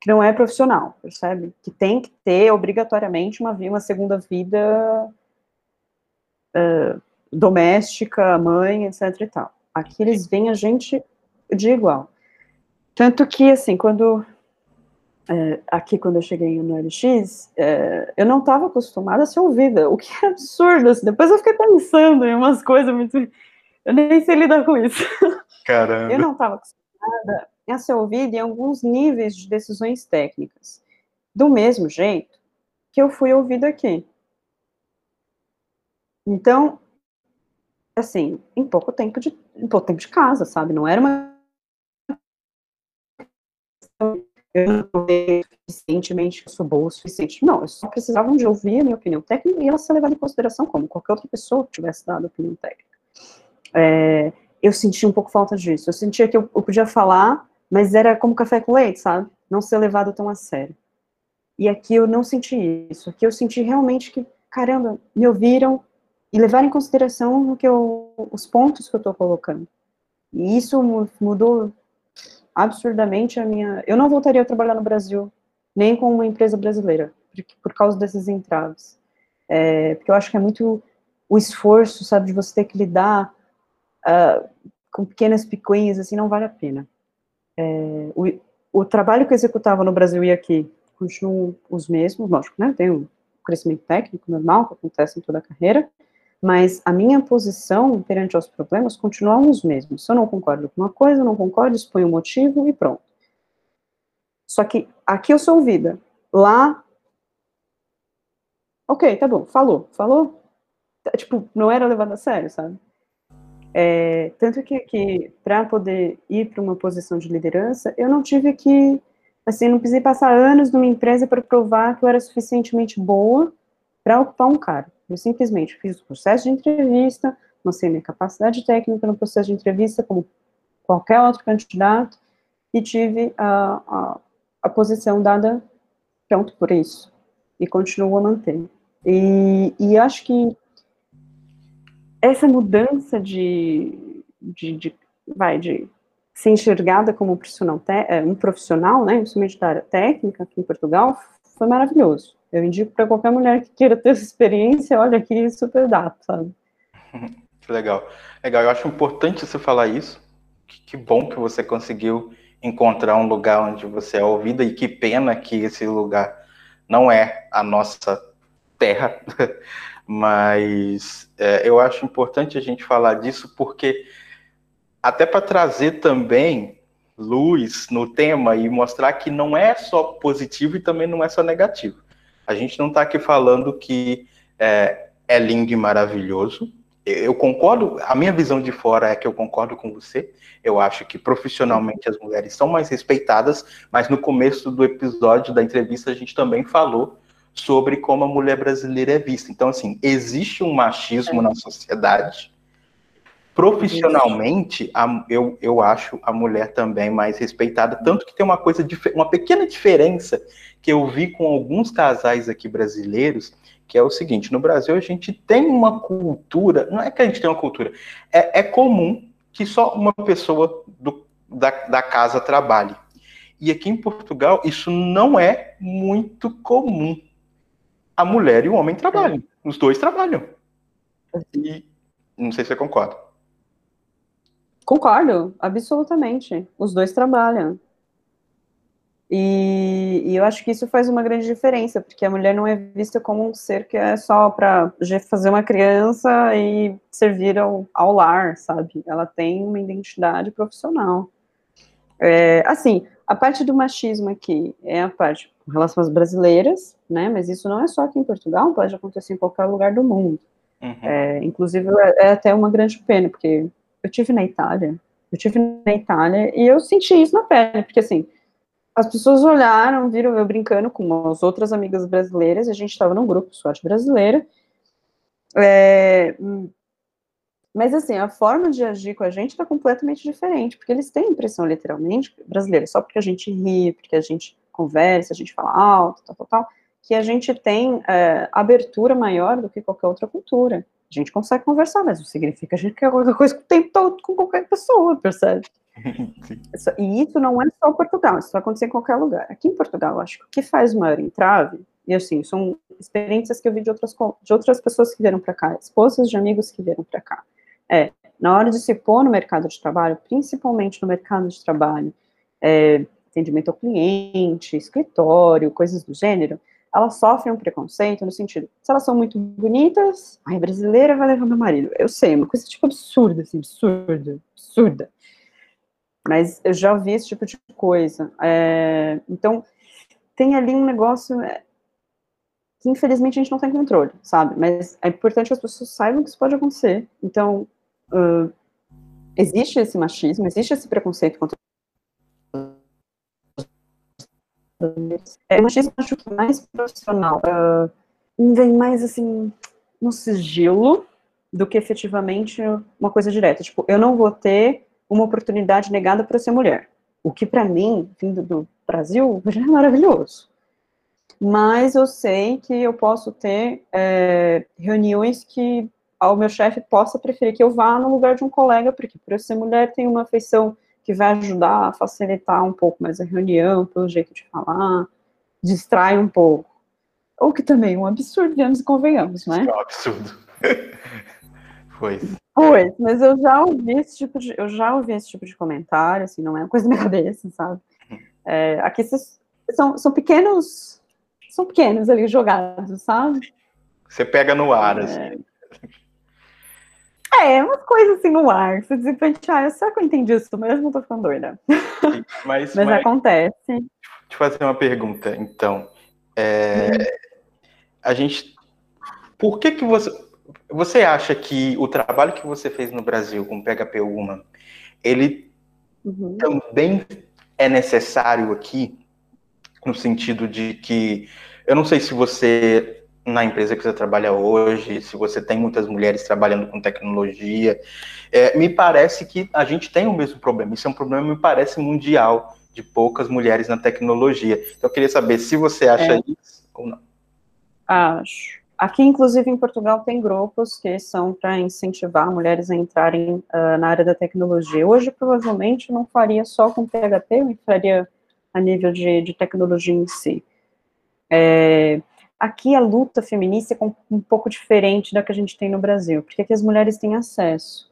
que não é profissional, percebe? Que tem que ter obrigatoriamente uma, uma segunda vida uh, doméstica, mãe, etc e tal. Aqui eles veem a gente de igual. Tanto que, assim, quando. É, aqui, quando eu cheguei no LX, é, eu não estava acostumada a ser ouvida, o que é absurdo. Assim. Depois eu fiquei pensando em umas coisas muito. Eu nem sei lidar com isso. Caramba. Eu não estava acostumada a ser ouvida em alguns níveis de decisões técnicas. Do mesmo jeito que eu fui ouvida aqui. Então, assim, em pouco tempo de, em pouco tempo de casa, sabe? Não era uma eu não suficientemente, eu sou boa o suficiente. Não, eu só precisava de ouvir a minha opinião técnica e ela ser levada em consideração como qualquer outra pessoa que tivesse dado opinião técnica. É, eu senti um pouco falta disso. Eu sentia que eu, eu, podia falar, mas era como café com leite, sabe? Não ser levado tão a sério. E aqui eu não senti isso. Aqui eu senti realmente que, caramba, me ouviram, e levar em consideração o que eu, os pontos que eu estou colocando. E isso mudou absurdamente a minha. Eu não voltaria a trabalhar no Brasil, nem com uma empresa brasileira, por, por causa desses entraves. É, porque eu acho que é muito o esforço, sabe, de você ter que lidar uh, com pequenas picuinhas, assim, não vale a pena. É, o, o trabalho que eu executava no Brasil e aqui continuam os mesmos, lógico, né? Tem um crescimento técnico normal que acontece em toda a carreira, mas a minha posição perante aos problemas continua os mesmos. Se eu não concordo com uma coisa, eu não concordo, exponho o um motivo e pronto. Só que aqui eu sou ouvida. Lá, ok, tá bom, falou, falou. Tipo, não era levado a sério, sabe? É, tanto que aqui, para poder ir para uma posição de liderança, eu não tive que, assim, não precisei passar anos numa empresa para provar que eu era suficientemente boa para ocupar um cargo. Eu simplesmente fiz o processo de entrevista, mostrei minha capacidade técnica no processo de entrevista, como qualquer outro candidato, e tive a, a, a posição dada pronto por isso. E continuo a manter. E, e acho que essa mudança de, de, de, vai, de ser enxergada como um profissional, é, um profissional, né, principalmente da área técnica aqui em Portugal, foi maravilhoso. Eu indico para qualquer mulher que queira ter essa experiência, olha aqui, super? Que legal. Legal, eu acho importante você falar isso. Que, que bom que você conseguiu encontrar um lugar onde você é ouvida e que pena que esse lugar não é a nossa terra, mas é, eu acho importante a gente falar disso porque até para trazer também luz no tema e mostrar que não é só positivo e também não é só negativo. A gente não está aqui falando que é, é lindo e maravilhoso. Eu concordo, a minha visão de fora é que eu concordo com você. Eu acho que profissionalmente as mulheres são mais respeitadas, mas no começo do episódio da entrevista a gente também falou sobre como a mulher brasileira é vista. Então, assim, existe um machismo na sociedade Profissionalmente, a, eu, eu acho a mulher também mais respeitada, tanto que tem uma coisa, uma pequena diferença que eu vi com alguns casais aqui brasileiros, que é o seguinte: no Brasil a gente tem uma cultura, não é que a gente tem uma cultura, é, é comum que só uma pessoa do, da, da casa trabalhe. E aqui em Portugal isso não é muito comum. A mulher e o homem trabalham, os dois trabalham. E não sei se você concorda. Concordo, absolutamente. Os dois trabalham. E, e, eu acho que isso faz uma grande diferença, porque a mulher não é vista como um ser que é só para fazer uma criança e servir ao, ao, lar, sabe? Ela tem uma identidade profissional. É, assim, a parte do machismo aqui é a parte com relação às brasileiras, né? Mas isso não é só aqui em Portugal, pode acontecer em qualquer lugar do mundo. Uhum. É, inclusive, é, é até uma grande pena, porque eu tive na Itália, eu tive na Itália e eu senti isso na pele, porque assim, as pessoas olharam, viram eu brincando com as outras amigas brasileiras, a gente estava num grupo sorte brasileira, é, mas assim, a forma de agir com a gente está completamente diferente, porque eles têm impressão, literalmente, brasileira, só porque a gente ri, porque a gente conversa, a gente fala alto, tal, tal, tal, que a gente tem é, abertura maior do que qualquer outra cultura. A gente consegue conversar, mas não significa que a gente quer qualquer coisa o tempo todo com qualquer pessoa, percebe? e isso não é só Portugal, isso vai acontecer em qualquer lugar. Aqui em Portugal, acho que o que faz o maior entrave, e assim, são experiências que eu vi de outras, de outras pessoas que vieram para cá, esposas de amigos que vieram para cá, é, na hora de se pôr no mercado de trabalho, principalmente no mercado de trabalho, é, atendimento ao cliente, escritório, coisas do gênero, elas sofrem um preconceito no sentido, se elas são muito bonitas, ai, brasileira vai levar meu marido. Eu sei, uma coisa tipo absurda, assim, absurda, absurda. Mas eu já vi esse tipo de coisa. É, então, tem ali um negócio é, que infelizmente a gente não tem controle, sabe? Mas é importante que as pessoas saibam que isso pode acontecer. Então, uh, existe esse machismo, existe esse preconceito contra é, machismo acho que mais profissional, uh, vem mais assim no sigilo do que efetivamente uma coisa direta. Tipo, eu não vou ter uma oportunidade negada para ser mulher. O que para mim, vindo do Brasil, já é maravilhoso. Mas eu sei que eu posso ter é, reuniões que o meu chefe possa preferir que eu vá no lugar de um colega, porque por eu ser mulher tem uma afeição que vai ajudar a facilitar um pouco mais a reunião, pelo jeito de falar, distrai um pouco. Ou que também é um absurdo, vemos e convenhamos, né? É um absurdo. Foi. Foi, mas eu já ouvi esse tipo de, eu já ouvi esse tipo de comentário, assim, não é uma coisa da minha cabeça, sabe? É, aqui são, são pequenos, são pequenos ali jogados, sabe? Você pega no ar, é, assim. É, umas coisas assim no ar. Você diz ah, será que eu entendi isso mesmo? Tô ficando doida. Mas, mas, mas acontece. Deixa eu fazer uma pergunta, então. É, a gente. Por que que você. Você acha que o trabalho que você fez no Brasil com PHP Human, ele uhum. também é necessário aqui, no sentido de que eu não sei se você na empresa que você trabalha hoje, se você tem muitas mulheres trabalhando com tecnologia. É, me parece que a gente tem o mesmo problema. Isso é um problema, me parece, mundial, de poucas mulheres na tecnologia. Então, eu queria saber se você acha é. isso ou não. Acho. Aqui, inclusive, em Portugal, tem grupos que são para incentivar mulheres a entrarem uh, na área da tecnologia. Hoje, provavelmente, não faria só com PHP, eu faria a nível de, de tecnologia em si. É, aqui a luta feminista é um pouco diferente da que a gente tem no Brasil, porque aqui as mulheres têm acesso.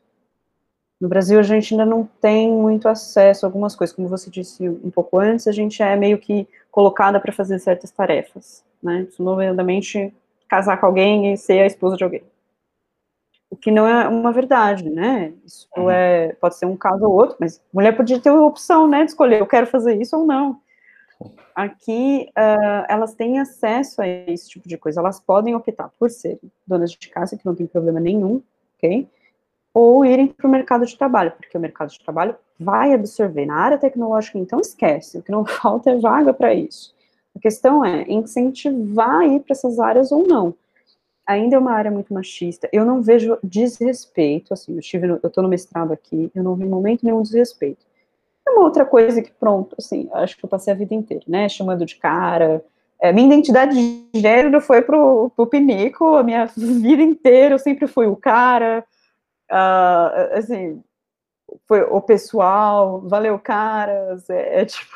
No Brasil, a gente ainda não tem muito acesso a algumas coisas. Como você disse um pouco antes, a gente é meio que colocada para fazer certas tarefas, né? Nomeadamente, casar com alguém e ser a esposa de alguém. O que não é uma verdade, né? Isso uhum. é, pode ser um caso ou outro, mas mulher podia ter a opção, né, de escolher, eu quero fazer isso ou não. Aqui, uh, elas têm acesso a esse tipo de coisa, elas podem optar por serem donas de casa, que não tem problema nenhum, ok? ou irem para o mercado de trabalho, porque o mercado de trabalho vai absorver. Na área tecnológica, então, esquece, o que não falta é vaga para isso. A questão é incentivar a ir para essas áreas ou não. Ainda é uma área muito machista. Eu não vejo desrespeito, assim, eu estive no, eu estou no mestrado aqui, eu não vi momento nenhum desrespeito. Uma outra coisa que, pronto, assim, acho que eu passei a vida inteira, né, chamando de cara, é, minha identidade de gênero foi pro, pro pinico, a minha vida inteira eu sempre fui o cara, uh, assim, foi o pessoal, valeu caras, é, é, tipo,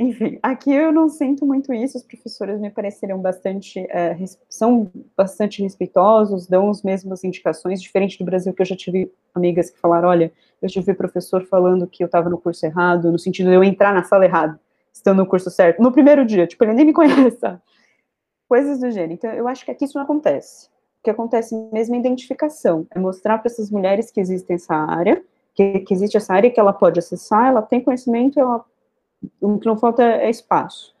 enfim, aqui eu não sinto muito isso, os professores me pareceram bastante, é, são bastante respeitosos, dão as mesmas indicações, diferente do Brasil, que eu já tive amigas que falaram, olha, eu tive professor falando que eu estava no curso errado, no sentido de eu entrar na sala errada, estando no curso certo, no primeiro dia, tipo, ele nem me conhece, coisas do gênero, então eu acho que aqui isso não acontece, o que acontece mesmo é identificação, é mostrar para essas mulheres que existe essa área, que, que, existe essa área que ela pode acessar, ela tem conhecimento, ela, o que não falta é espaço.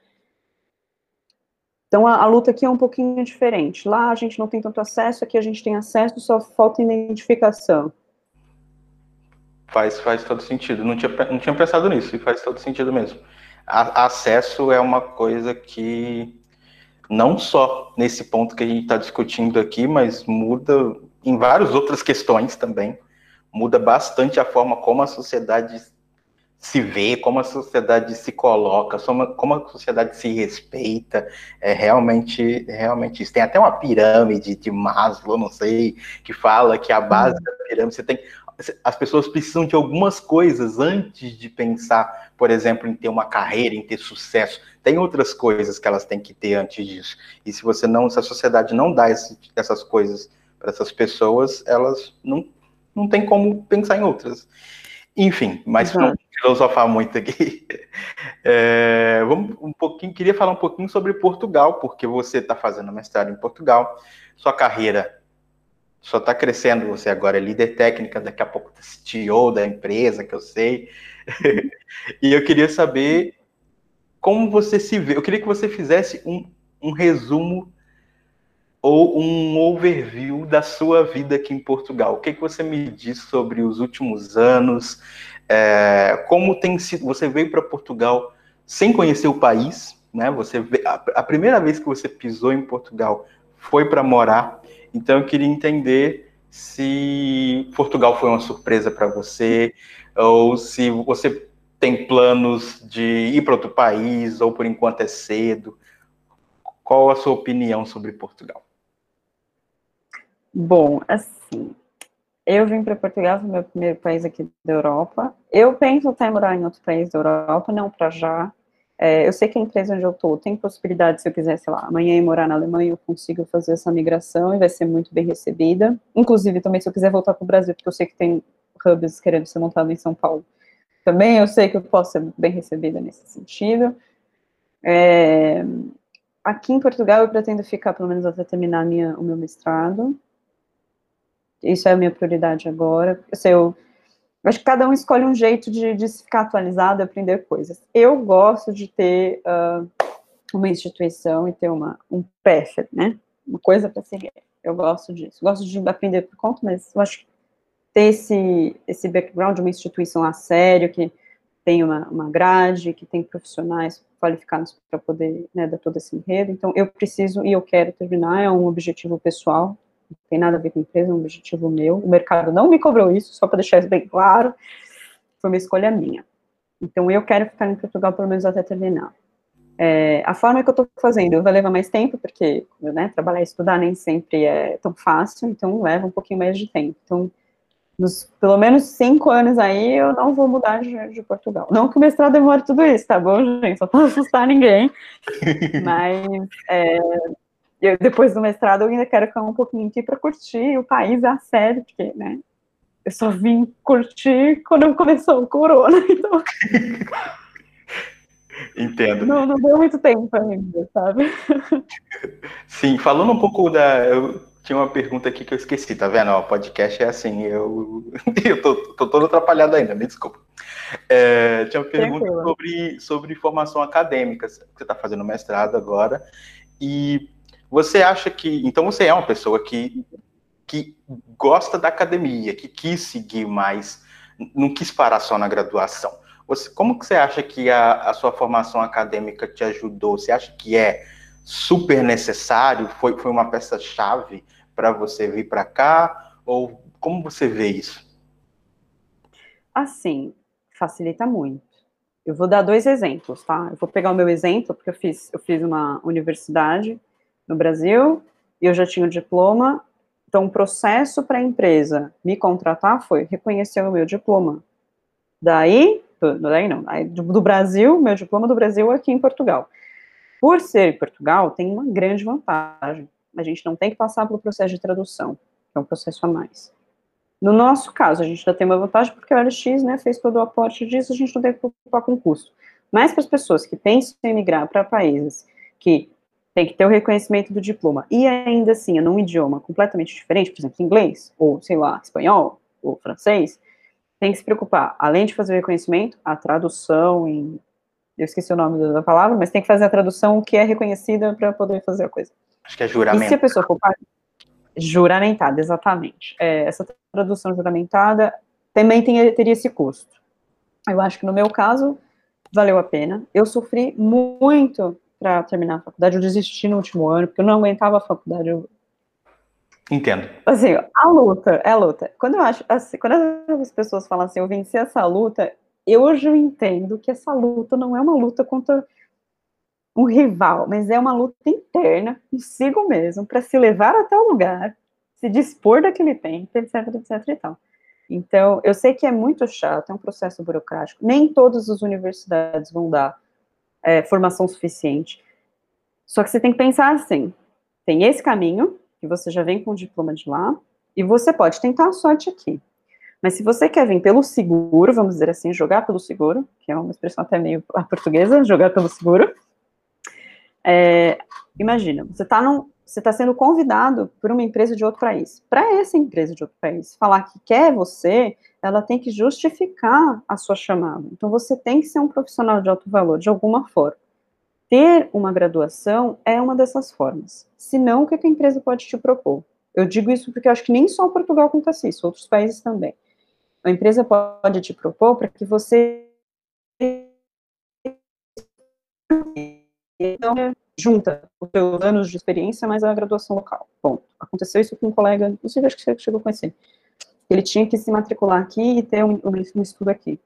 Então, a, a, luta aqui é um pouquinho diferente. Lá a gente não tem tanto acesso, aqui a gente tem acesso, só falta identificação. Faz, faz todo sentido. Não tinha, não tinha pensado nisso, e faz todo sentido mesmo. A, acesso é uma coisa que não só nesse ponto que a gente está discutindo aqui, mas muda em várias outras questões também. Muda bastante a forma como a sociedade se vê, como a sociedade se coloca, como a sociedade se respeita, é realmente, realmente isso. Tem até uma pirâmide de Maslow, não sei, que fala que a base uhum. da pirâmide você tem as pessoas precisam de algumas coisas antes de pensar, por exemplo, em ter uma carreira, em ter sucesso. Tem outras coisas que elas têm que ter antes disso. E se você não, se a sociedade não dá esse, essas coisas para essas pessoas, elas não, não tem como pensar em outras. Enfim, mas uhum. não filosofar muito aqui. É, vamos um pouquinho, queria falar um pouquinho sobre Portugal, porque você está fazendo mestrado em Portugal, sua carreira só está crescendo. Você agora é líder técnica, daqui a pouco tá CEO da empresa, que eu sei. e eu queria saber como você se vê. Eu queria que você fizesse um, um resumo ou um overview da sua vida aqui em Portugal. O que, que você me diz sobre os últimos anos? É, como tem sido? Você veio para Portugal sem conhecer o país, né? Você a, a primeira vez que você pisou em Portugal foi para morar então eu queria entender se Portugal foi uma surpresa para você, ou se você tem planos de ir para outro país, ou por enquanto é cedo. Qual a sua opinião sobre Portugal? Bom, assim, eu vim para Portugal, foi meu primeiro país aqui da Europa. Eu penso até morar em outro país da Europa, não para já, é, eu sei que a empresa onde eu estou tem possibilidade, se eu quiser, sei lá, amanhã ir morar na Alemanha, eu consigo fazer essa migração e vai ser muito bem recebida. Inclusive, também, se eu quiser voltar para o Brasil, porque eu sei que tem hubs querendo ser montado em São Paulo, também eu sei que eu posso ser bem recebida nesse sentido. É, aqui em Portugal, eu pretendo ficar pelo menos até terminar minha, o meu mestrado. Isso é a minha prioridade agora. Sei, eu Acho que cada um escolhe um jeito de, de ficar atualizado aprender coisas. Eu gosto de ter uh, uma instituição e ter uma, um PEF, né? Uma coisa para seguir. Eu gosto disso. Gosto de aprender por conta, mas eu acho que ter esse, esse background de uma instituição a sério, que tem uma, uma grade, que tem profissionais qualificados para poder né, dar todo esse enredo. Então, eu preciso e eu quero terminar, é um objetivo pessoal, não tem nada a ver com empresa, é um objetivo meu. O mercado não me cobrou isso, só para deixar isso bem claro, foi uma escolha minha. Então, eu quero ficar em Portugal pelo menos até terminar. É, a forma que eu estou fazendo vai levar mais tempo, porque né, trabalhar e estudar nem sempre é tão fácil, então leva um pouquinho mais de tempo. Então, nos pelo menos cinco anos aí, eu não vou mudar de, de Portugal. Não que o mestrado demore tudo isso, tá bom, gente? Só para assustar ninguém. Mas é, eu, depois do mestrado eu ainda quero ficar um pouquinho aqui para curtir o país a sério, porque, né? Eu só vim curtir quando começou o corona, então. Entendo. Não, não deu muito tempo ainda, sabe? Sim, falando um pouco da. Eu tinha uma pergunta aqui que eu esqueci, tá vendo? O podcast é assim, eu, eu tô, tô todo atrapalhado ainda, me desculpa. É, tinha uma pergunta sobre, sobre formação acadêmica. Você está fazendo mestrado agora, e você acha que. Então você é uma pessoa que, que gosta da academia, que quis seguir mais, não quis parar só na graduação. Você, como que você acha que a, a sua formação acadêmica te ajudou? Você acha que é super necessário? Foi, foi uma peça-chave para você vir para cá? Ou como você vê isso? Assim, facilita muito. Eu vou dar dois exemplos, tá? Eu vou pegar o meu exemplo, porque eu fiz, eu fiz uma universidade no Brasil e eu já tinha o diploma. Então, o processo para a empresa me contratar foi reconhecer o meu diploma. Daí, daí não, do Brasil, meu diploma do Brasil aqui em Portugal. Por ser em Portugal, tem uma grande vantagem. A gente não tem que passar pelo processo de tradução, que é um processo a mais. No nosso caso, a gente já tem uma vantagem porque o LX né, fez todo o aporte disso, a gente não tem que preocupar com custo. Mas para as pessoas que pensam em migrar para países que tem que ter o reconhecimento do diploma, e ainda assim, num idioma completamente diferente, por exemplo, inglês, ou sei lá, espanhol, ou francês, tem que se preocupar, além de fazer o reconhecimento, a tradução em. Eu esqueci o nome da palavra, mas tem que fazer a tradução que é reconhecida para poder fazer a coisa. Acho que é juramento. E se a pessoa for juramentada, exatamente. É, essa tradução juramentada também tem, teria esse custo. Eu acho que no meu caso valeu a pena. Eu sofri muito para terminar a faculdade, eu desisti no último ano, porque eu não aguentava a faculdade. Eu... Entendo. Assim, a luta, é a luta. Quando eu acho, assim, quando as pessoas falam assim, eu venci essa luta, eu hoje eu entendo que essa luta não é uma luta contra um rival, mas é uma luta interna consigo mesmo, para se levar até o lugar, se dispor daquele tempo, etc, etc e tal. Então, eu sei que é muito chato, é um processo burocrático, nem todas as universidades vão dar é, formação suficiente. Só que você tem que pensar assim: tem esse caminho, que você já vem com o diploma de lá, e você pode tentar a sorte aqui. Mas se você quer vir pelo seguro, vamos dizer assim, jogar pelo seguro, que é uma expressão até meio portuguesa, jogar pelo seguro, é, imagina, você está tá sendo convidado por uma empresa de outro país. Para essa empresa de outro país falar que quer você, ela tem que justificar a sua chamada. Então, você tem que ser um profissional de alto valor, de alguma forma. Ter uma graduação é uma dessas formas. Se não, o que a empresa pode te propor? Eu digo isso porque acho que nem só Portugal acontece isso, outros países também. A empresa pode te propor para que você então, junta os seus anos de experiência mais a graduação local. Bom, aconteceu isso com um colega, não sei, acho que você chegou a conhecer ele tinha que se matricular aqui e ter um, um estudo aqui.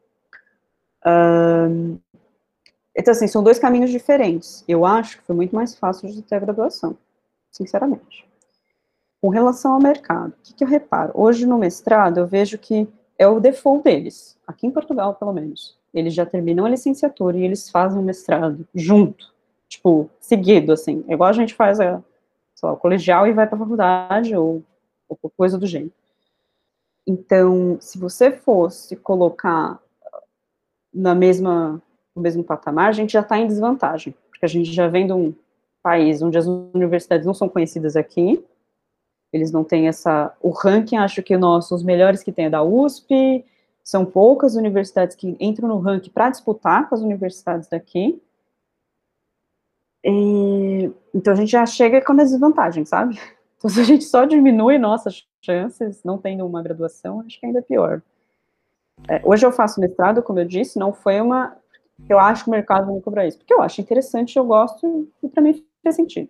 Então, assim, são dois caminhos diferentes. Eu acho que foi muito mais fácil de ter a graduação, sinceramente. Com relação ao mercado, o que, que eu reparo? Hoje, no mestrado, eu vejo que é o default deles, aqui em Portugal, pelo menos. Eles já terminam a licenciatura e eles fazem o mestrado junto, tipo, seguido, assim. É igual a gente faz a, lá, o colegial e vai para a faculdade, ou, ou coisa do gênero. Então, se você fosse colocar na mesma, no mesmo patamar, a gente já está em desvantagem, porque a gente já vem de um país onde as universidades não são conhecidas aqui, eles não têm essa, o ranking, acho que nosso, os melhores que tem é da USP, são poucas universidades que entram no ranking para disputar com as universidades daqui, e, então a gente já chega com a desvantagem, sabe? Então se a gente só diminui nossas chances, não tendo uma graduação, acho que ainda é pior. É, hoje eu faço mestrado, como eu disse, não foi uma. Eu acho que o mercado me cobrar isso, porque eu acho interessante, eu gosto e para mim faz sentido.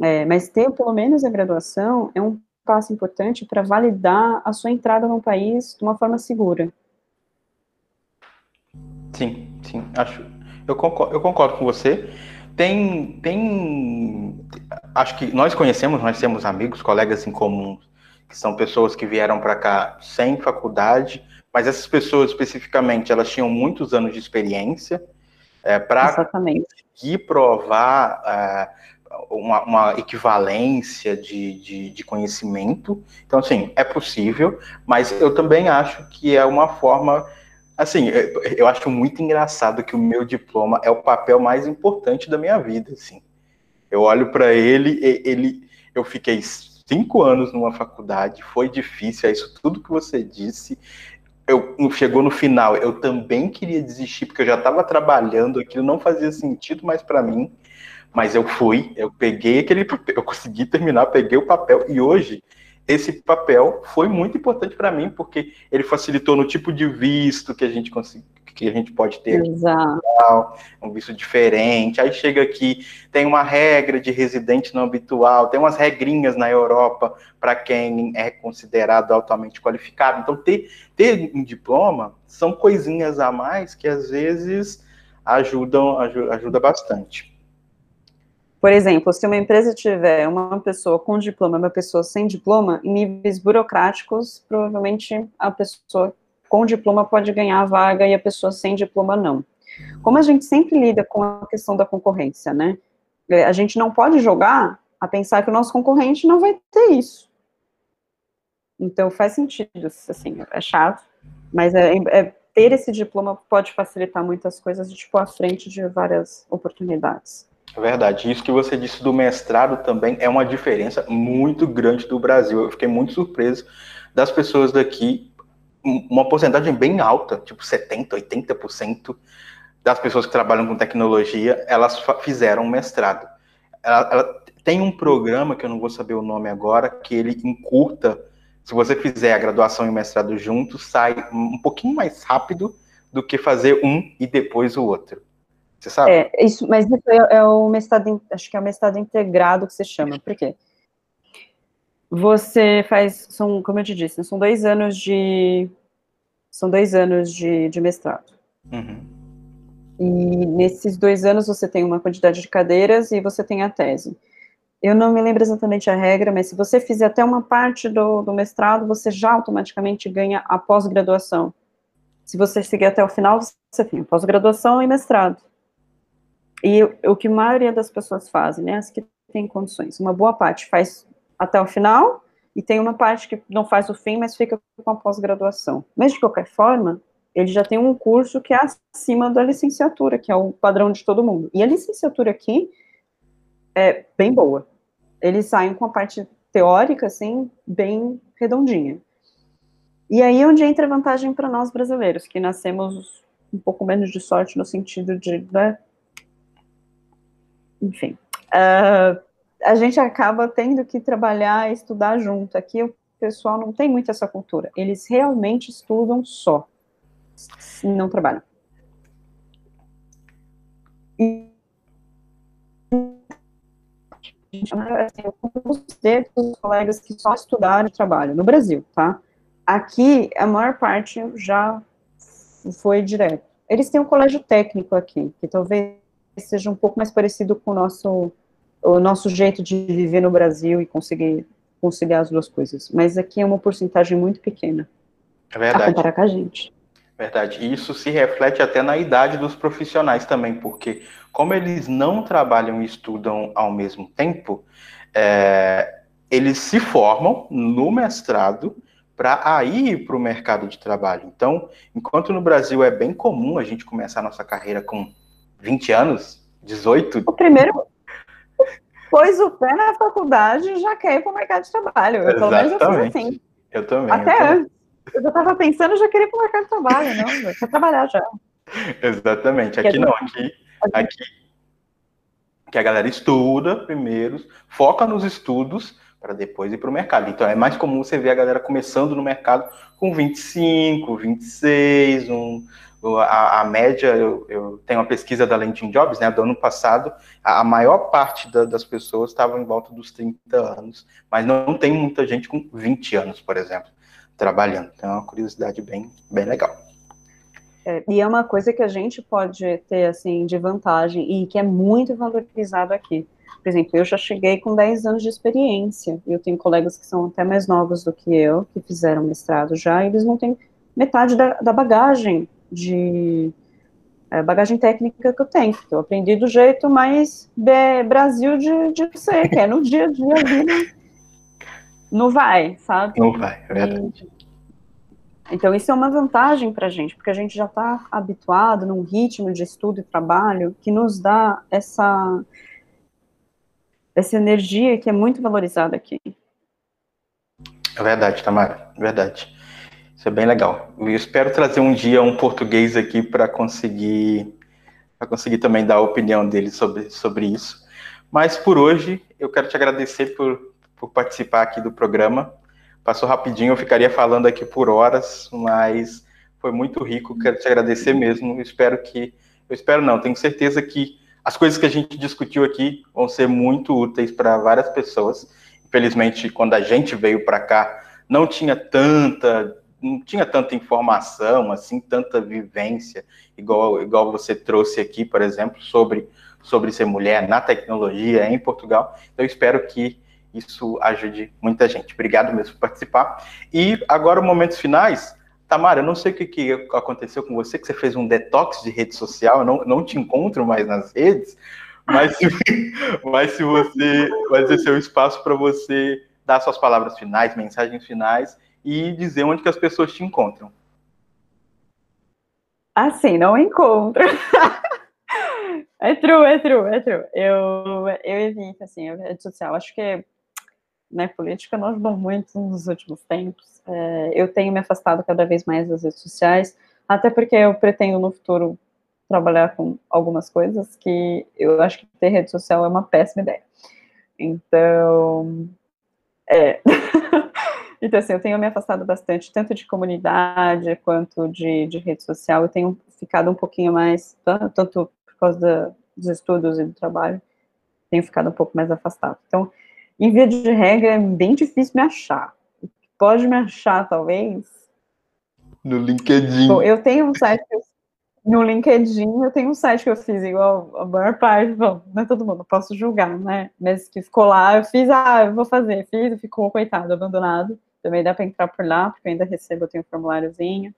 É, mas ter pelo menos a graduação é um passo importante para validar a sua entrada no país de uma forma segura. Sim, sim, acho. Eu concordo, eu concordo com você. Tem, tem, acho que nós conhecemos, nós temos amigos, colegas em comum que são pessoas que vieram para cá sem faculdade, mas essas pessoas especificamente, elas tinham muitos anos de experiência é, para conseguir provar é, uma, uma, equivalência de, de, de, conhecimento. Então, assim, é possível, mas eu também acho que é uma forma. Assim, eu acho muito engraçado que o meu diploma é o papel mais importante da minha vida. Assim. Eu olho para ele, ele, eu fiquei cinco anos numa faculdade, foi difícil, é isso tudo que você disse. Eu, chegou no final, eu também queria desistir, porque eu já estava trabalhando, aquilo não fazia sentido mais para mim. Mas eu fui, eu peguei aquele papel, eu consegui terminar, peguei o papel e hoje esse papel foi muito importante para mim porque ele facilitou no tipo de visto que a gente conseguiu que a gente pode ter Exato. um visto diferente. Aí chega aqui, tem uma regra de residente não habitual, tem umas regrinhas na Europa para quem é considerado altamente qualificado. Então, ter, ter um diploma são coisinhas a mais que às vezes ajudam ajuda, ajuda bastante. Por exemplo, se uma empresa tiver uma pessoa com diploma e uma pessoa sem diploma, em níveis burocráticos, provavelmente a pessoa com diploma pode ganhar a vaga e a pessoa sem diploma não. Como a gente sempre lida com a questão da concorrência, né? É, a gente não pode jogar a pensar que o nosso concorrente não vai ter isso. Então faz sentido, assim, é chato, mas é, é ter esse diploma pode facilitar muitas coisas, tipo, à frente de várias oportunidades. É verdade. Isso que você disse do mestrado também é uma diferença muito grande do Brasil. Eu fiquei muito surpreso das pessoas daqui, uma porcentagem bem alta, tipo 70%, 80% das pessoas que trabalham com tecnologia, elas fizeram mestrado. Ela, ela, tem um programa, que eu não vou saber o nome agora, que ele encurta, se você fizer a graduação e o mestrado juntos, sai um pouquinho mais rápido do que fazer um e depois o outro. Você sabe? É, isso, mas isso é, é o mestrado, acho que é o mestrado integrado que se chama. Por quê? Você faz, são, como eu te disse, são dois anos de, são dois anos de, de mestrado. Uhum. E nesses dois anos você tem uma quantidade de cadeiras e você tem a tese. Eu não me lembro exatamente a regra, mas se você fizer até uma parte do, do mestrado, você já automaticamente ganha a pós-graduação. Se você seguir até o final, você tem pós-graduação e mestrado. E o que a maioria das pessoas fazem, né, as que têm condições, uma boa parte faz até o final, e tem uma parte que não faz o fim, mas fica com a pós-graduação. Mas, de qualquer forma, ele já tem um curso que é acima da licenciatura, que é o padrão de todo mundo. E a licenciatura aqui é bem boa. Eles saem com a parte teórica, assim, bem redondinha. E aí é onde entra a vantagem para nós brasileiros, que nascemos um pouco menos de sorte no sentido de né, enfim, uh, a gente acaba tendo que trabalhar, estudar junto. Aqui o pessoal não tem muito essa cultura. Eles realmente estudam só, não trabalham. E assim, eu os colegas que só estudaram e trabalham no Brasil, tá? Aqui, a maior parte já foi direto. Eles têm um colégio técnico aqui, que talvez seja um pouco mais parecido com o nosso, o nosso jeito de viver no Brasil e conseguir conciliar as duas coisas. Mas aqui é uma porcentagem muito pequena. É verdade. A comparar com a gente. Verdade. E isso se reflete até na idade dos profissionais também, porque como eles não trabalham e estudam ao mesmo tempo, é, eles se formam no mestrado para aí ir para o mercado de trabalho. Então, enquanto no Brasil é bem comum a gente começar a nossa carreira com 20 anos? 18? O primeiro pôs o pé na faculdade e já quer ir para o mercado de trabalho. Eu, pelo menos eu fiz assim. Eu também. Até eu antes. Eu já estava pensando, já queria ir para o mercado de trabalho, não, eu quero trabalhar já. Exatamente. Aqui não, aqui, aqui que a galera estuda primeiro, foca nos estudos para depois ir para o mercado. Então é mais comum você ver a galera começando no mercado com 25, 26, um, a, a média, eu, eu, tenho uma pesquisa da LinkedIn Jobs, né, do ano passado, a, a maior parte da, das pessoas estava em volta dos 30 anos, mas não tem muita gente com 20 anos, por exemplo, trabalhando. Então é uma curiosidade bem, bem legal. É, e é uma coisa que a gente pode ter, assim, de vantagem e que é muito valorizado aqui. Por exemplo, eu já cheguei com 10 anos de experiência. Eu tenho colegas que são até mais novos do que eu, que fizeram mestrado já, e eles não têm metade da, da bagagem de é, bagagem técnica que eu tenho. Eu aprendi do jeito mais Brasil de, de ser, que é no dia a dia ali, né? não vai, sabe? Não vai, é verdade. E, então, isso é uma vantagem para a gente, porque a gente já está habituado num ritmo de estudo e trabalho que nos dá essa, essa energia que é muito valorizada aqui. É verdade, Tamara, é verdade. Isso é bem legal. Eu espero trazer um dia um português aqui para conseguir para conseguir também dar a opinião dele sobre, sobre isso. Mas por hoje, eu quero te agradecer por, por participar aqui do programa. Passou rapidinho, eu ficaria falando aqui por horas, mas foi muito rico. Quero te agradecer mesmo. Espero que, eu espero não, tenho certeza que as coisas que a gente discutiu aqui vão ser muito úteis para várias pessoas. Infelizmente, quando a gente veio para cá, não tinha tanta, não tinha tanta informação, assim, tanta vivência, igual, igual você trouxe aqui, por exemplo, sobre, sobre ser mulher na tecnologia em Portugal. Então, eu espero que isso ajude muita gente. Obrigado mesmo por participar. E agora, momentos finais. Tamara, eu não sei o que, que aconteceu com você, que você fez um detox de rede social, eu não, não te encontro mais nas redes, mas se, mas se você. Vai ser seu espaço para você dar suas palavras finais, mensagens finais e dizer onde que as pessoas te encontram. Assim, não encontro. é true, é true, é true. Eu, eu evito, assim, a rede social. Acho que né, política não ajudou muito nos últimos tempos. É, eu tenho me afastado cada vez mais das redes sociais, até porque eu pretendo no futuro trabalhar com algumas coisas que eu acho que ter rede social é uma péssima ideia. Então, é. então, assim, eu tenho me afastado bastante, tanto de comunidade quanto de, de rede social. Eu tenho ficado um pouquinho mais, tanto por causa da, dos estudos e do trabalho, tenho ficado um pouco mais afastado. Então, em via de regra, é bem difícil me achar. Pode me achar, talvez. No LinkedIn. Bom, eu tenho um site eu, no LinkedIn, eu tenho um site que eu fiz igual a maior parte, bom, não é todo mundo, posso julgar, né? Mas que ficou lá, eu fiz, ah, eu vou fazer, fiz, ficou, coitado, abandonado. Também dá para entrar por lá, porque eu ainda recebo, eu tenho um formuláriozinho.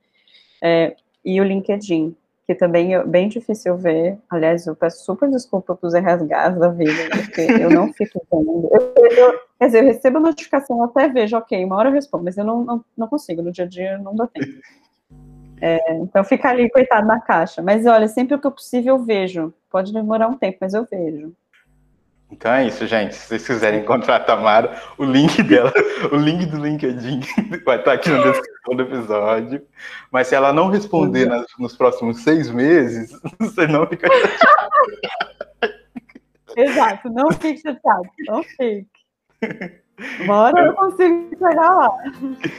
É, e o LinkedIn que também é bem difícil ver. Aliás, eu peço super desculpa para os RSGs da vida, porque eu não fico vendo. Eu, eu, quer dizer, eu recebo a notificação, até vejo, ok, uma hora eu respondo, mas eu não, não, não consigo, no dia a dia não dá tempo. É, então fica ali, coitado, na caixa. Mas olha, sempre o que eu possível eu vejo. Pode demorar um tempo, mas eu vejo. Então é isso, gente. Se vocês quiserem encontrar a Tamara, o link dela, o link do LinkedIn vai estar aqui na descrição do episódio. Mas se ela não responder nas, nos próximos seis meses, você não fica chateado. Exato, não fique chateado, não fique. Uma hora eu consigo chegar lá.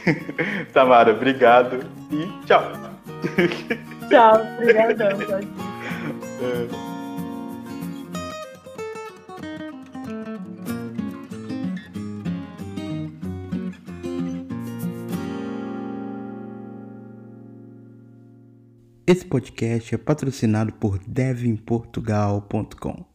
Tamara, obrigado e tchau. Tchau, obrigadão. Tchau. Esse podcast é patrocinado por devinportugal.com.